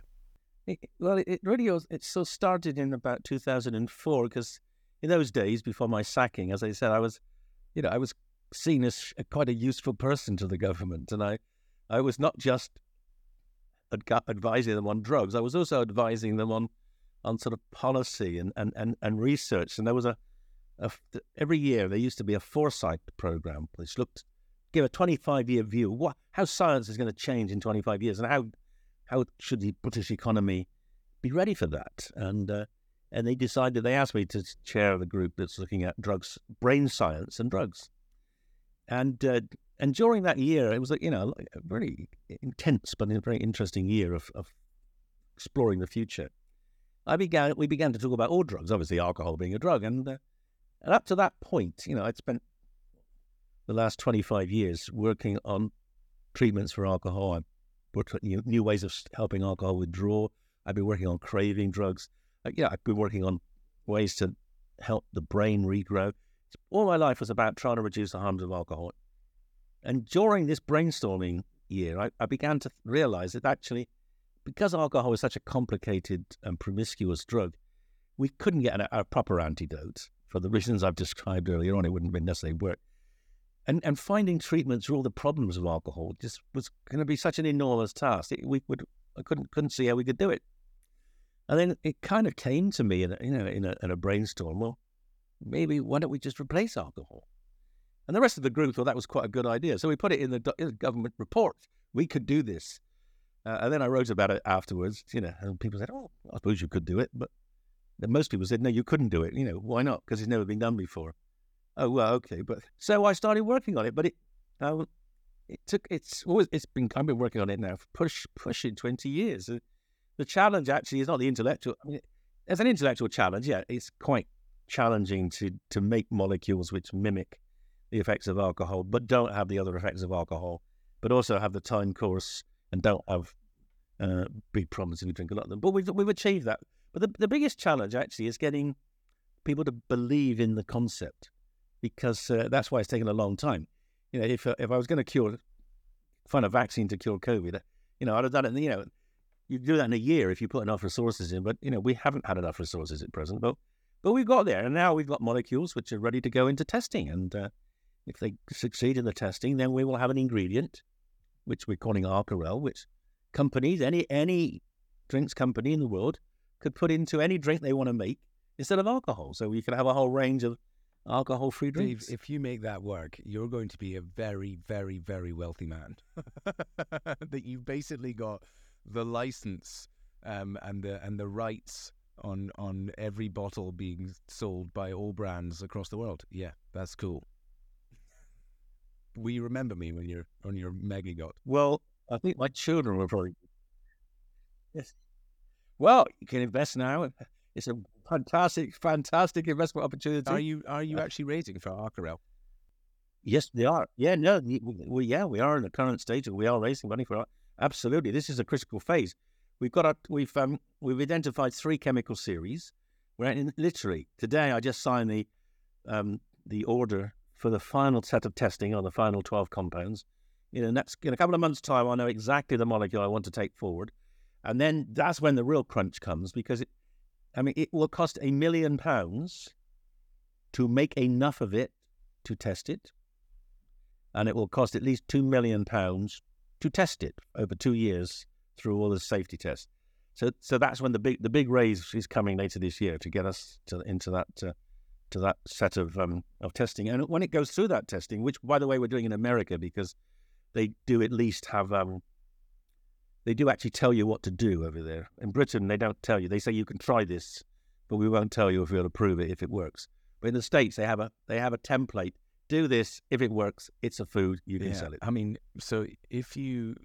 Speaker 2: well, it really was, it so started in about 2004 because in those days before my sacking, as I said, I was, you know, I was seen as quite a useful person to the government, and I, I was not just ad- advising them on drugs, I was also advising them on, on sort of policy and and and, and research. And there was a, a every year there used to be a foresight program which looked give a 25 year view what how science is going to change in 25 years and how how should the British economy be ready for that? And uh, and they decided they asked me to chair the group that's looking at drugs brain science and drugs. And uh, and during that year it was you know a very intense but a very interesting year of, of exploring the future. I began we began to talk about all drugs obviously alcohol being a drug and uh, and up to that point you know I'd spent the last 25 years working on treatments for alcohol. I've put new, new ways of helping alcohol withdraw. I've been working on craving drugs. Uh, yeah, I've been working on ways to help the brain regrow. All my life was about trying to reduce the harms of alcohol. And during this brainstorming year, I, I began to realize that actually, because alcohol is such a complicated and promiscuous drug, we couldn't get a, a proper antidote for the reasons I've described earlier on. It wouldn't necessarily work and and finding treatments for all the problems of alcohol just was going to be such an enormous task. It, we would I couldn't couldn't see how we could do it. And then it kind of came to me in a, you know in a, in a brainstorm. Well, maybe why don't we just replace alcohol? And the rest of the group thought that was quite a good idea. So we put it in the, in the government report. We could do this. Uh, and then I wrote about it afterwards. You know, and people said, "Oh, I suppose you could do it," but most people said, no, you couldn't do it. You know, why not? Because it's never been done before. Oh well, okay, but so I started working on it, but it um, it took it's always it's been I've been working on it now for push pushing twenty years. The challenge actually is not the intellectual. I mean, as an intellectual challenge, yeah, it's quite challenging to to make molecules which mimic the effects of alcohol, but don't have the other effects of alcohol, but also have the time course and don't have uh, big problems if you drink a lot of them. But we've we've achieved that. But the the biggest challenge actually is getting people to believe in the concept, because uh, that's why it's taken a long time. You know, if uh, if I was going to cure, find a vaccine to cure COVID, you know, I'd have done it. You know, you do that in a year if you put enough resources in. But you know, we haven't had enough resources at present. But but we've got there, and now we've got molecules which are ready to go into testing. And uh, if they succeed in the testing, then we will have an ingredient, which we're calling Alcarelle, which companies, any any drinks company in the world, could put into any drink they want to make instead of alcohol. So we can have a whole range of alcohol-free drinks.
Speaker 1: Dave, if you make that work, you're going to be a very, very, very wealthy man. that you've basically got the license um, and the and the rights on on every bottle being sold by all brands across the world. Yeah, that's cool. Will you remember me when you're on your mega yacht?
Speaker 2: Well, I think my children will probably. Yes. Well, you can invest now. It's a fantastic, fantastic investment opportunity.
Speaker 1: Are you are you actually raising for Alcarelle?
Speaker 2: Yes, they are. Yeah, no, we, we, yeah, we are in the current stage, and we are raising money for. Absolutely, this is a critical phase. We've got a, we've um, we've identified three chemical series. We're in, literally today. I just signed the um, the order for the final set of testing on the final twelve compounds. In the next in a couple of months' time, I know exactly the molecule I want to take forward, and then that's when the real crunch comes because it, I mean, it will cost a million pounds to make enough of it to test it, and it will cost at least two million pounds to test it over two years through all the safety tests. So, so that's when the big the big raise is coming later this year to get us to, into that uh, to that set of um, of testing. And when it goes through that testing, which by the way we're doing in America because they do at least have um, they do actually tell you what to do over there. In Britain, they don't tell you. They say you can try this, but we won't tell you if we'll approve it if it works. But in the states, they have a they have a template. Do this if it works. It's a food. You can
Speaker 1: Yeah.
Speaker 2: sell it.
Speaker 1: I mean, so if you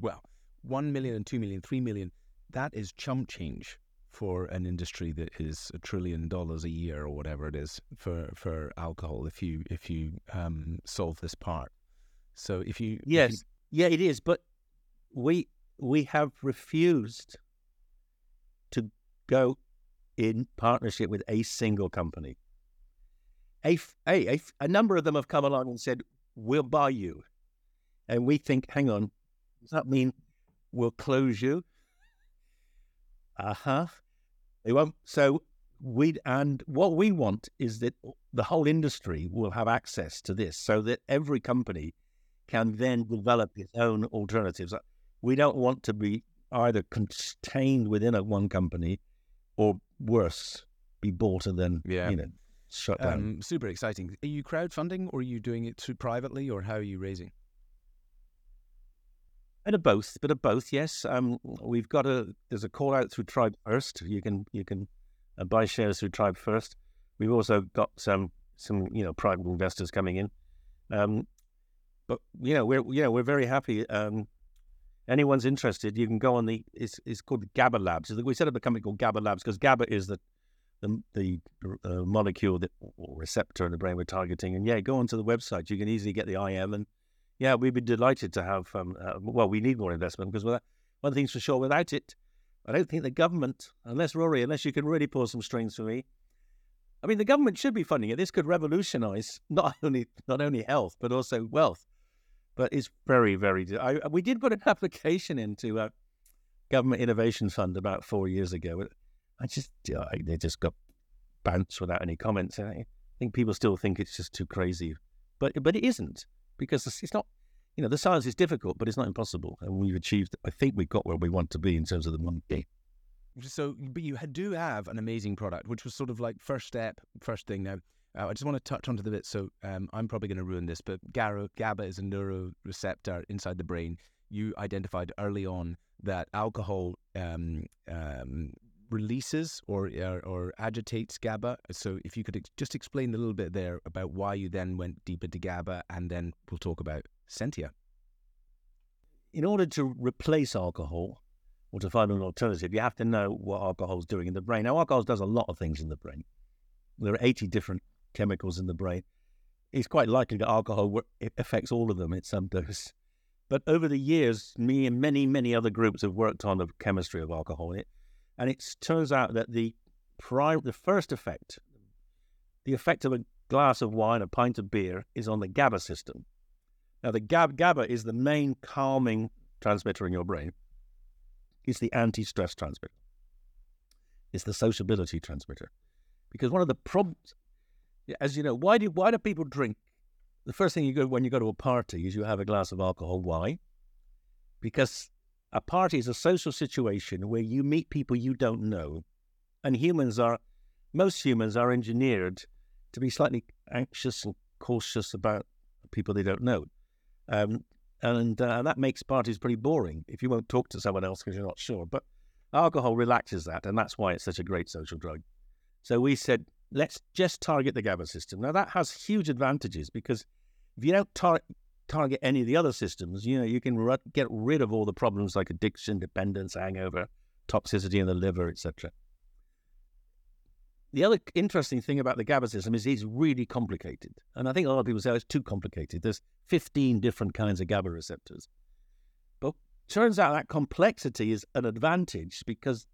Speaker 1: well, one million and two million, three million, that is chump change for an industry that is a trillion dollars a year or whatever it is for for alcohol. If you if you um, solve this part, so if you if you-
Speaker 2: Yes, yeah, it is. But we we have refused to go in partnership with a single company. a number of them have come along and said, "We'll buy you," and we think, "Hang on, does that mean we'll close you?" Uh huh. They won't. So we and what we want is that the whole industry will have access to this, so that every company can then develop its own alternatives. We don't want to be either contained within a one company, or worse, be bought and then
Speaker 1: Yeah.
Speaker 2: you know shut down.
Speaker 1: um, super exciting. Are you crowdfunding or are you doing it through privately or how are you raising?
Speaker 2: Bit of both, bit of both. Yes, um, we've got a there's a call out through Tribe First. You can you can uh, buy shares through Tribe First. We've also got some some you know private investors coming in, um, but you know we're you know we're very happy. Um, anyone's interested, you can go on the it's it's called GABA Labs. We set up a company called GABA Labs because GABA is the the, the uh, molecule that or receptor in the brain we're targeting. And yeah, go onto the website. You can easily get the IM and yeah, we'd be delighted to have. Um, uh, well, we need more investment because without, one thing's for sure, without it, I don't think the government, unless Rory, unless you can really pull some strings for me. I mean, the government should be funding it. This could revolutionise not only not only health but also wealth. But it's very, very. I, we did put an application into a government innovation fund about four years ago. I just, I, they just got bounced without any comments. I think people still think it's just too crazy, but but it isn't because it's not. You know, the science is difficult, but it's not impossible, and we've achieved. I think we've got where we want to be in terms of the money.
Speaker 1: So, but you do have an amazing product, which was sort of like first step, first thing. Now, uh, I just want to touch onto the bit. So, um, I'm probably going to ruin this, but GABA, GABA is a neuroreceptor inside the brain. You identified early on that alcohol um, um, releases or, or or agitates GABA. So if you could ex- just explain a little bit there about why you then went deep into GABA, and then we'll talk about Sentia.
Speaker 2: In order to replace alcohol or to find an alternative, you have to know what alcohol is doing in the brain. Now, alcohol does a lot of things in the brain. There are 80 different chemicals in the brain. It's quite likely that alcohol affects all of them at some dose. But over the years, me and many, many other groups have worked on the chemistry of alcohol. And it turns out that the prime, the first effect, the effect of a glass of wine, a pint of beer, is on the GABA system. Now, the GAB, GABA is the main calming transmitter in your brain. It's the anti-stress transmitter. It's the sociability transmitter. Because one of the problems, as you know, why do why do people drink? The first thing you go when you go to a party is you have a glass of alcohol. Why? Because a party is a social situation where you meet people you don't know, and humans are most humans are engineered to be slightly anxious and cautious about people they don't know. Um, and uh, that makes parties pretty boring if you won't talk to someone else because you're not sure. But alcohol relaxes that, and that's why it's such a great social drug. So we said, let's just target the GABA system. Now that has huge advantages because if you don't tar- target any of the other systems, you know, you can get rid of all the problems like addiction, dependence, hangover, toxicity in the liver, etc. The other interesting thing about the GABA system is it's really complicated. And I think a lot of people say oh, it's too complicated. There's 15 different kinds of GABA receptors. But turns out that complexity is an advantage because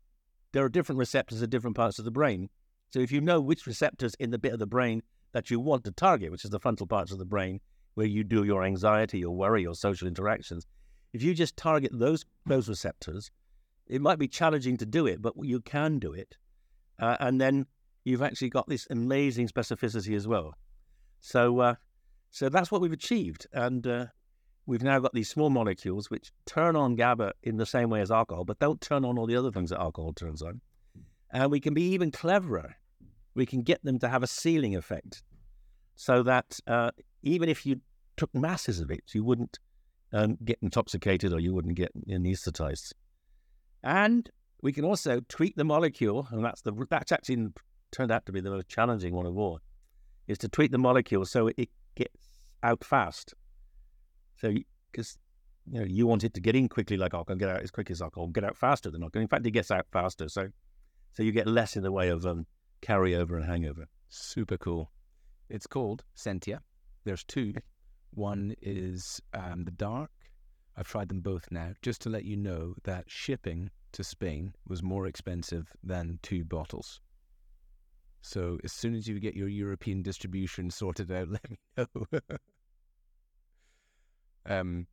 Speaker 2: there are different receptors at different parts of the brain. So if you know which receptors in the bit of the brain that you want to target, which is the frontal parts of the brain where you do your anxiety, your worry, your social interactions, if you just target those those receptors, it might be challenging to do it, but you can do it. Uh, and then you've actually got this amazing specificity as well. So, uh, so that's what we've achieved, and uh, we've now got these small molecules which turn on GABA in the same way as alcohol, but don't turn on all the other things that alcohol turns on. And we can be even cleverer. We can get them to have a ceiling effect, so that uh, even if you took masses of it, you wouldn't um, get intoxicated or you wouldn't get anesthetized. And we can also tweak the molecule, and that's the that's actually turned out to be the most challenging one of all, is to tweak the molecule so it gets out fast. So, because you know you want it to get in quickly, like alcohol, get out as quick as alcohol, get out faster than alcohol. In fact, it gets out faster, so so you get less in the way of um, carryover and hangover.
Speaker 1: Super cool. It's called Sentia. There's two. One is um, the dark. I've tried them both now, just to let you know that shipping to Spain was more expensive than two bottles. So as soon as you get your European distribution sorted out, let me know. um,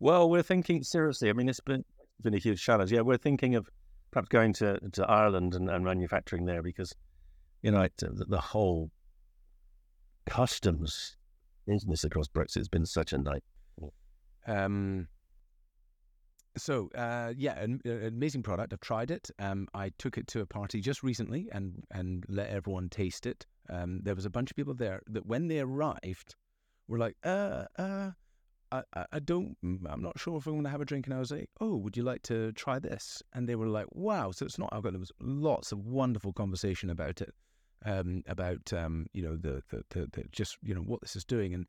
Speaker 2: well, we're thinking seriously. I mean, it's been been a huge challenge. Yeah, we're thinking of perhaps going to, to Ireland and, and manufacturing there because you know it, the, the whole customs business across Brexit has been such a night.
Speaker 1: Um, so uh, yeah, an, an, amazing product. I've tried it. Um, I took it to a party just recently and and let everyone taste it. Um, there was a bunch of people there that when they arrived were like, uh, uh, I, I don't, mm, I'm not sure if I'm going to have a drink. And I was like, oh, would you like to try this? And they were like, wow. So it's not alcohol. There was lots of wonderful conversation about it, um, about um, you know the, the the, the just you know what this is doing and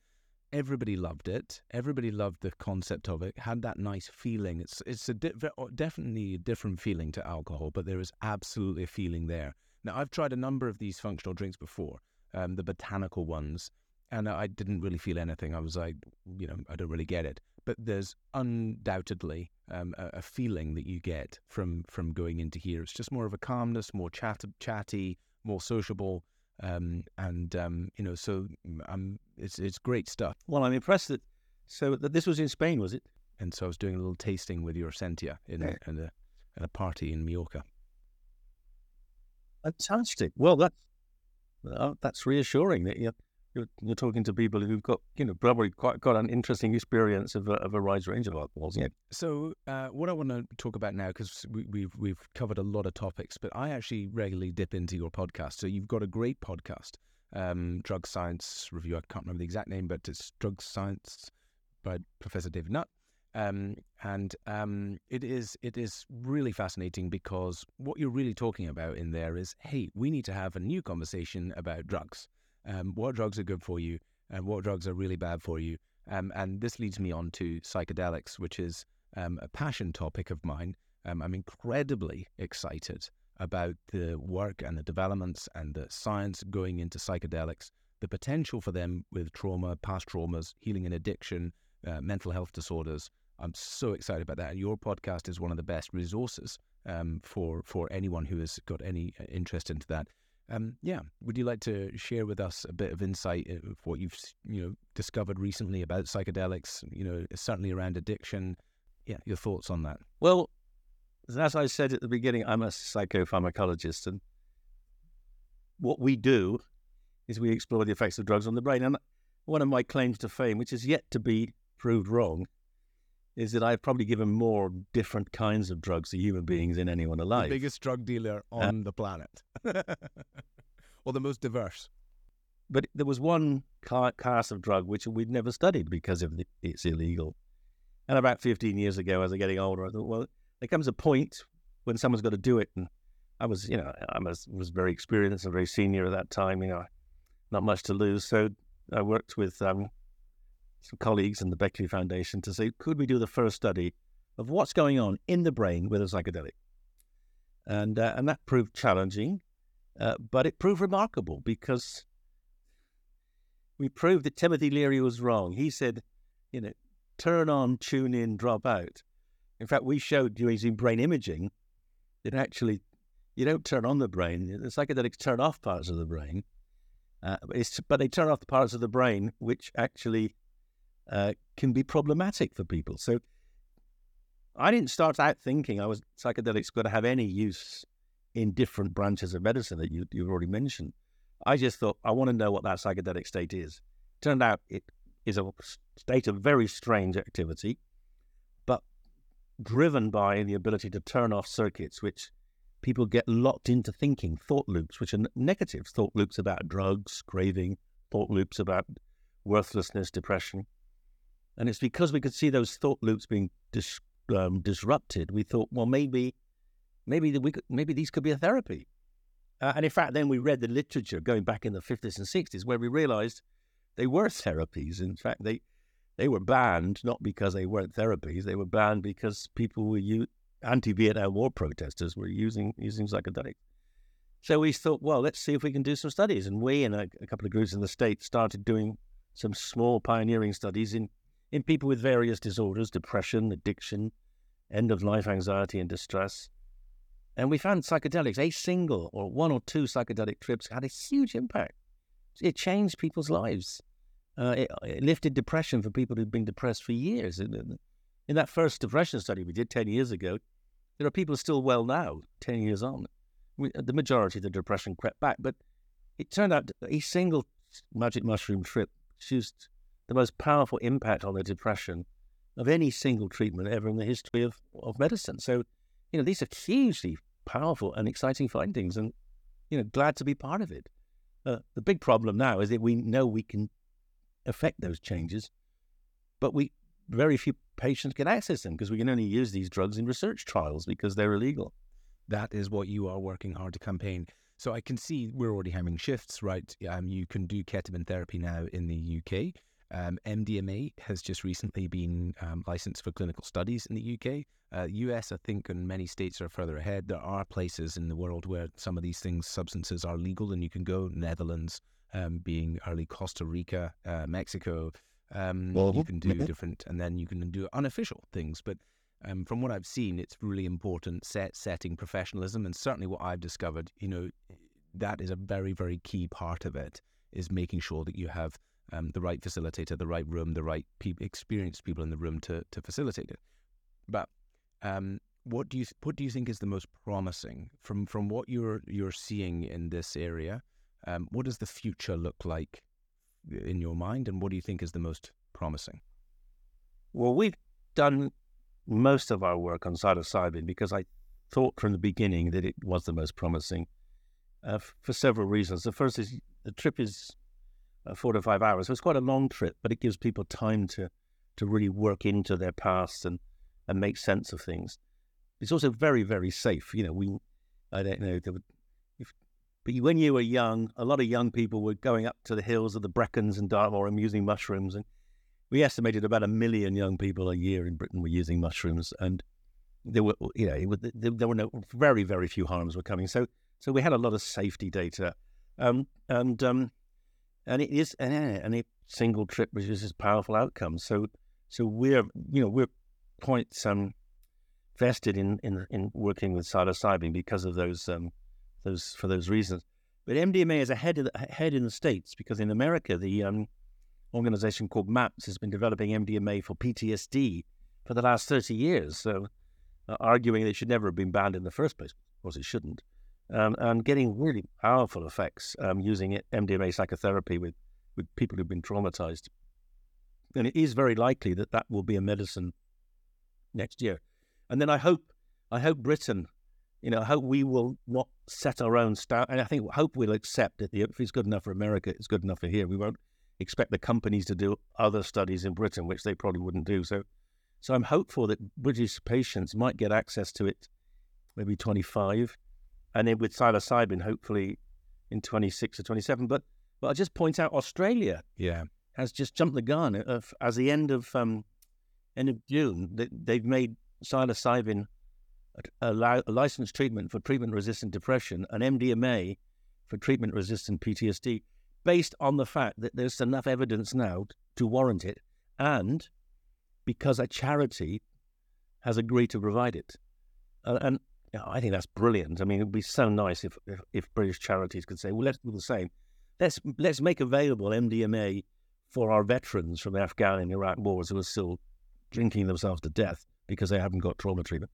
Speaker 1: everybody loved it. Everybody loved the concept of it. Had that nice feeling. It's it's a di- definitely a different feeling to alcohol, but there is absolutely a feeling there. Now I've tried a number of these functional drinks before, um, the botanical ones, and I didn't really feel anything. I was like, you know, I don't really get it. But there's undoubtedly um, a, a, feeling that you get from from going into here. It's just more of a calmness, more chat, chatty, more sociable. Um, and um, you know, so um, it's it's great stuff.
Speaker 2: Well, I'm impressed that so that this was in Spain, was it?
Speaker 1: And so I was doing a little tasting with your Sentia in, yeah. in a at a party in Mallorca.
Speaker 2: Fantastic. Well, that's well, that's reassuring that you you're, you're talking to people who've got, you know, probably quite got an interesting experience of a, of a wide range of alcohols. Yeah.
Speaker 1: So, uh, what I want to talk about now, because we, we've we've covered a lot of topics, but I actually regularly dip into your podcast. So you've got a great podcast, um, Drug Science Review. I can't remember the exact name, but it's Drug Science by Professor David Nutt. Um, and um, it is it is really fascinating because what you're really talking about in there is, hey, we need to have a new conversation about drugs. Um, what drugs are good for you, and what drugs are really bad for you. Um, and this leads me on to psychedelics, which is um, a passion topic of mine. Um, I'm incredibly excited about the work and the developments and the science going into psychedelics, the potential for them with trauma, past traumas, healing and addiction, uh, mental health disorders. I'm so excited about that. And your podcast is one of the best resources um, for for anyone who has got any uh, interest into that. Um, yeah, would you like to share with us a bit of insight of what you've you know discovered recently about psychedelics? You know, certainly around addiction. Yeah, your thoughts on that.
Speaker 2: Well, as I said at the beginning, I'm a psychopharmacologist, and what we do is we explore the effects of drugs on the brain. And one of my claims to fame, which is yet to be proved wrong, is that I've probably given more different kinds of drugs to human beings than anyone alive.
Speaker 1: The biggest drug dealer on uh, the planet, or the most diverse.
Speaker 2: But there was one class of drug which we'd never studied because of the, it's illegal. And about 15 years ago, as I'm getting older, I thought, well, there comes a point when someone's got to do it. And I was, you know, I was, was very experienced and very senior at that time, you know, not much to lose. So I worked with um, some colleagues in the Beckley Foundation to say, could we do the first study of what's going on in the brain with a psychedelic? And, uh, and that proved challenging, uh, but it proved remarkable because we proved that Timothy Leary was wrong. He said, you know, turn on, tune in, drop out. In fact, we showed using brain imaging that actually you don't turn on the brain. The psychedelics turn off parts of the brain, uh, but they turn off the parts of the brain which actually uh, can be problematic for people. So I didn't start out thinking I was psychedelics going to have any use in different branches of medicine that you, you've already mentioned. I just thought I want to know what that psychedelic state is. Turned out it is a state of very strange activity but driven by the ability to turn off circuits, which people get locked into thinking, thought loops, which are negative thought loops about drugs, craving, thought loops about worthlessness, depression. And it's because we could see those thought loops being dis, um, disrupted, we thought, well, maybe, maybe we could, maybe these could be a therapy. Uh, and in fact, then we read the literature going back in the 50s and 60s where we realized they were therapies. In fact, they they were banned not because they weren't therapies. They were banned because people were u- anti-Vietnam War protesters were using using psychedelics. So we thought, well, let's see if we can do some studies. And we and a, a couple of groups in the states started doing some small pioneering studies in in people with various disorders, depression, addiction, end of life anxiety and distress. And we found psychedelics, a single or one or two psychedelic trips had a huge impact. It changed people's lives. Uh, it, it, lifted depression for people who'd been depressed for years. In, in, that first depression study we did 10 years ago, there are people still well now, 10 years on. We, the majority of the depression crept back, but it turned out a single magic mushroom trip produced the most powerful impact on the depression of any single treatment ever in the history of, of medicine. So, you know, these are hugely powerful and exciting findings, and, you know, glad to be part of it. Uh, the big problem now is that we know we can affect those changes, but we very few patients can access them because we can only use these drugs in research trials because they're illegal.
Speaker 1: That is what you are working hard to campaign. So I can see we're already having shifts, right? Um, you can do ketamine therapy now in the UK. Um, MDMA has just recently been um, licensed for clinical studies in the UK. Uh, US, I think, and many states are further ahead. There are places in the world where some of these things, substances, are legal, and you can go. Netherlands, um, being early Costa Rica, uh, Mexico. Um, well, you can do different, and then you can do unofficial things. But um, from what I've seen, it's really important set setting professionalism, and certainly what I've discovered, you know, that is a very very key part of it is making sure that you have um, the right facilitator, the right room, the right pe- experienced people in the room to to facilitate it. But um, what do you what do you think is the most promising from from what you're you're seeing in this area? Um, what does the future look like in your mind, and what do you think is the most promising?
Speaker 2: Well, we've done most of our work on psilocybin because I thought from the beginning that it was the most promising uh, for several reasons. The first is the trip is uh, four to five hours, so it's quite a long trip, but it gives people time to to really work into their past and and make sense of things. It's also very very safe. You know, we I don't know. If, but when you were young, a lot of young people were going up to the hills of the Brecons and Dartmoor and using mushrooms, and we estimated about a million young people a year in Britain were using mushrooms, and there were, you know, there, there were no very, very few harms were coming. So, so we had a lot of safety data, um, and um, and it is, and, any single trip produces powerful outcomes. So, so we're, you know, we're quite um, vested in in in working with psilocybin because of those um, those for those reasons. But MDMA is ahead the, ahead in the states because in America the um, organization called MAPS has been developing MDMA for PTSD for the last 30 years. So, uh, arguing it should never have been banned in the first place. Of course, it shouldn't. Um, and getting really powerful effects um, using MDMA psychotherapy with, with people who've been traumatized. And it is very likely that that will be a medicine next year. And then I hope, I hope Britain, you know, I hope we will not set our own style. And I think, hope we'll accept that if it's good enough for America, it's good enough for here. We won't expect the companies to do other studies in Britain, which they probably wouldn't do. So, so I'm hopeful that British patients might get access to it, maybe 25, and then with psilocybin, hopefully in 26 or 27. But, but I'll just point out Australia,
Speaker 1: yeah,
Speaker 2: has just jumped the gun. Of, as the end of um, end of June, they, they've made psilocybin a, a, a licensed treatment for treatment-resistant depression, and MDMA for treatment-resistant PTSD based on the fact that there's enough evidence now to warrant it, and because a charity has agreed to provide it. Uh, and know, I think that's brilliant. I mean, it would be so nice if, if, if British charities could say, "Well, let's do the same. Let's let's make available MDMA for our veterans from the Afghan and Iraq wars who are still drinking themselves to death because they haven't got trauma treatment.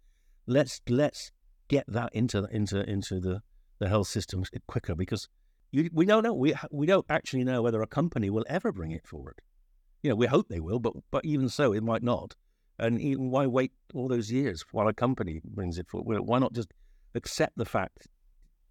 Speaker 2: Let's let's get that into into into the the health system quicker because you, we don't know. We we don't actually know whether a company will ever bring it forward. You know, we hope they will, but but even so, it might not. And even why wait all those years while a company brings it forward? Why not just accept the fact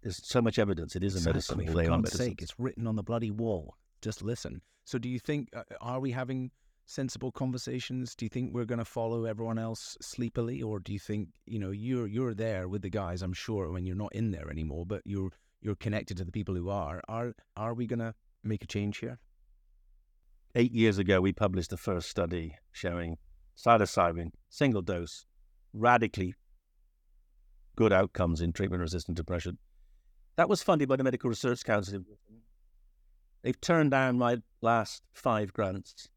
Speaker 2: there's so much evidence it is a medicine?
Speaker 1: For God's sake, it's written on the bloody wall. Just listen. So, do you think uh, are we having sensible conversations? Do you think we're going to follow everyone else sleepily, or do you think you know you're you're there with the guys? I'm sure when you're not in there anymore, but you're you're connected to the people who are. Are are we going to make a change here?
Speaker 2: Eight years ago, we published the first study showing psilocybin, single dose, radically good outcomes in treatment-resistant depression. That was funded by the Medical Research Council. They've turned down my last five grants.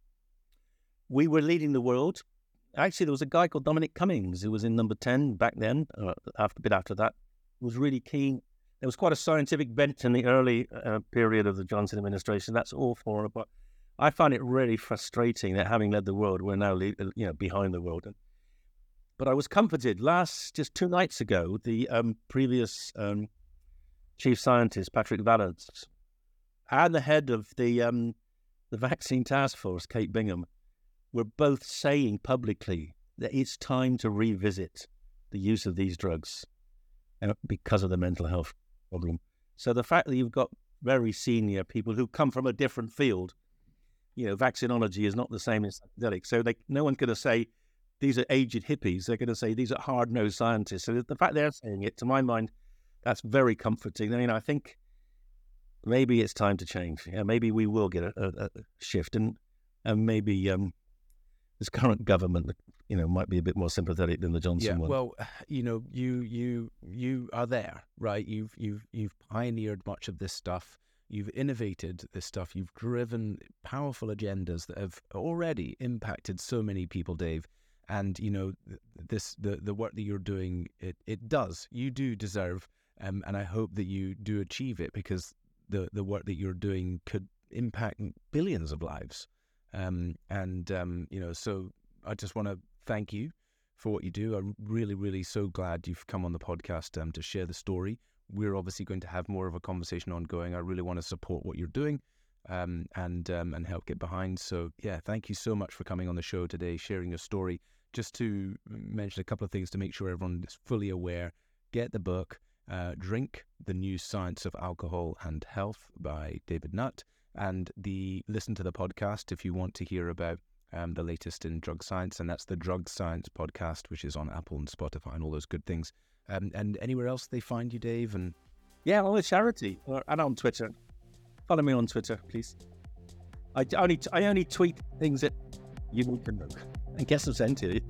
Speaker 2: We were leading the world. Actually, there was a guy called Dominic Cummings who was in number 10 back then, uh, after, a bit after that, was really keen there was quite a scientific bent in the early uh, period of the Johnson administration. That's all for it. I find it really frustrating that having led the world, we're now lead, you know behind the world. But I was comforted last just two nights ago. The um, previous um, chief scientist Patrick Vallance and the head of the um, the vaccine task force, Kate Bingham, were both saying publicly that it's time to revisit the use of these drugs uh, because of the mental health problem. So the fact that you've got very senior people who come from a different field, you know, vaccinology is not the same as psychedelics. So they, no one's going to say these are aged hippies. They're going to say these are hard nosed scientists. So the fact they're saying it, to my mind, that's very comforting. I mean, I think maybe it's time to change. Yeah, maybe we will get a, a, a shift, and and maybe um, this current government, you know, might be a bit more sympathetic than the Johnson
Speaker 1: yeah,
Speaker 2: one.
Speaker 1: Well, you know, you you you are there, right? You've you've you've pioneered much of this stuff. You've innovated this stuff. You've driven powerful agendas that have already impacted so many people, Dave. And you know, this the the work that you're doing, it it does. You do deserve, um, and I hope that you do achieve it because the the work that you're doing could impact billions of lives. Um, and, um, you know, so I just want to thank you for what you do. I'm really, really so glad you've come on the podcast um, to share the story. We're obviously going to have more of a conversation ongoing. I really want to support what you're doing um, and um, and help get behind. So yeah, thank you so much for coming on the show today, sharing your story. Just to mention a couple of things to make sure everyone is fully aware. Get the book, uh, Drink: The New Science of Alcohol and Health by David Nutt and the listen to the podcast if you want to hear about um, the latest in drug science, and that's the Drug Science podcast, which is on Apple and Spotify and all those good things. Um, and anywhere else they find you, Dave, and
Speaker 2: Yeah, on the charity and on Twitter. Follow me on Twitter, please. I only I only tweet things that you need to know and get some sent to you.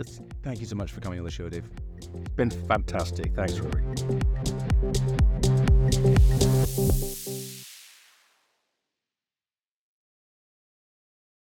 Speaker 1: Thank you so much for coming on the show, Dave.
Speaker 2: It's been fantastic. Thanks, Rory.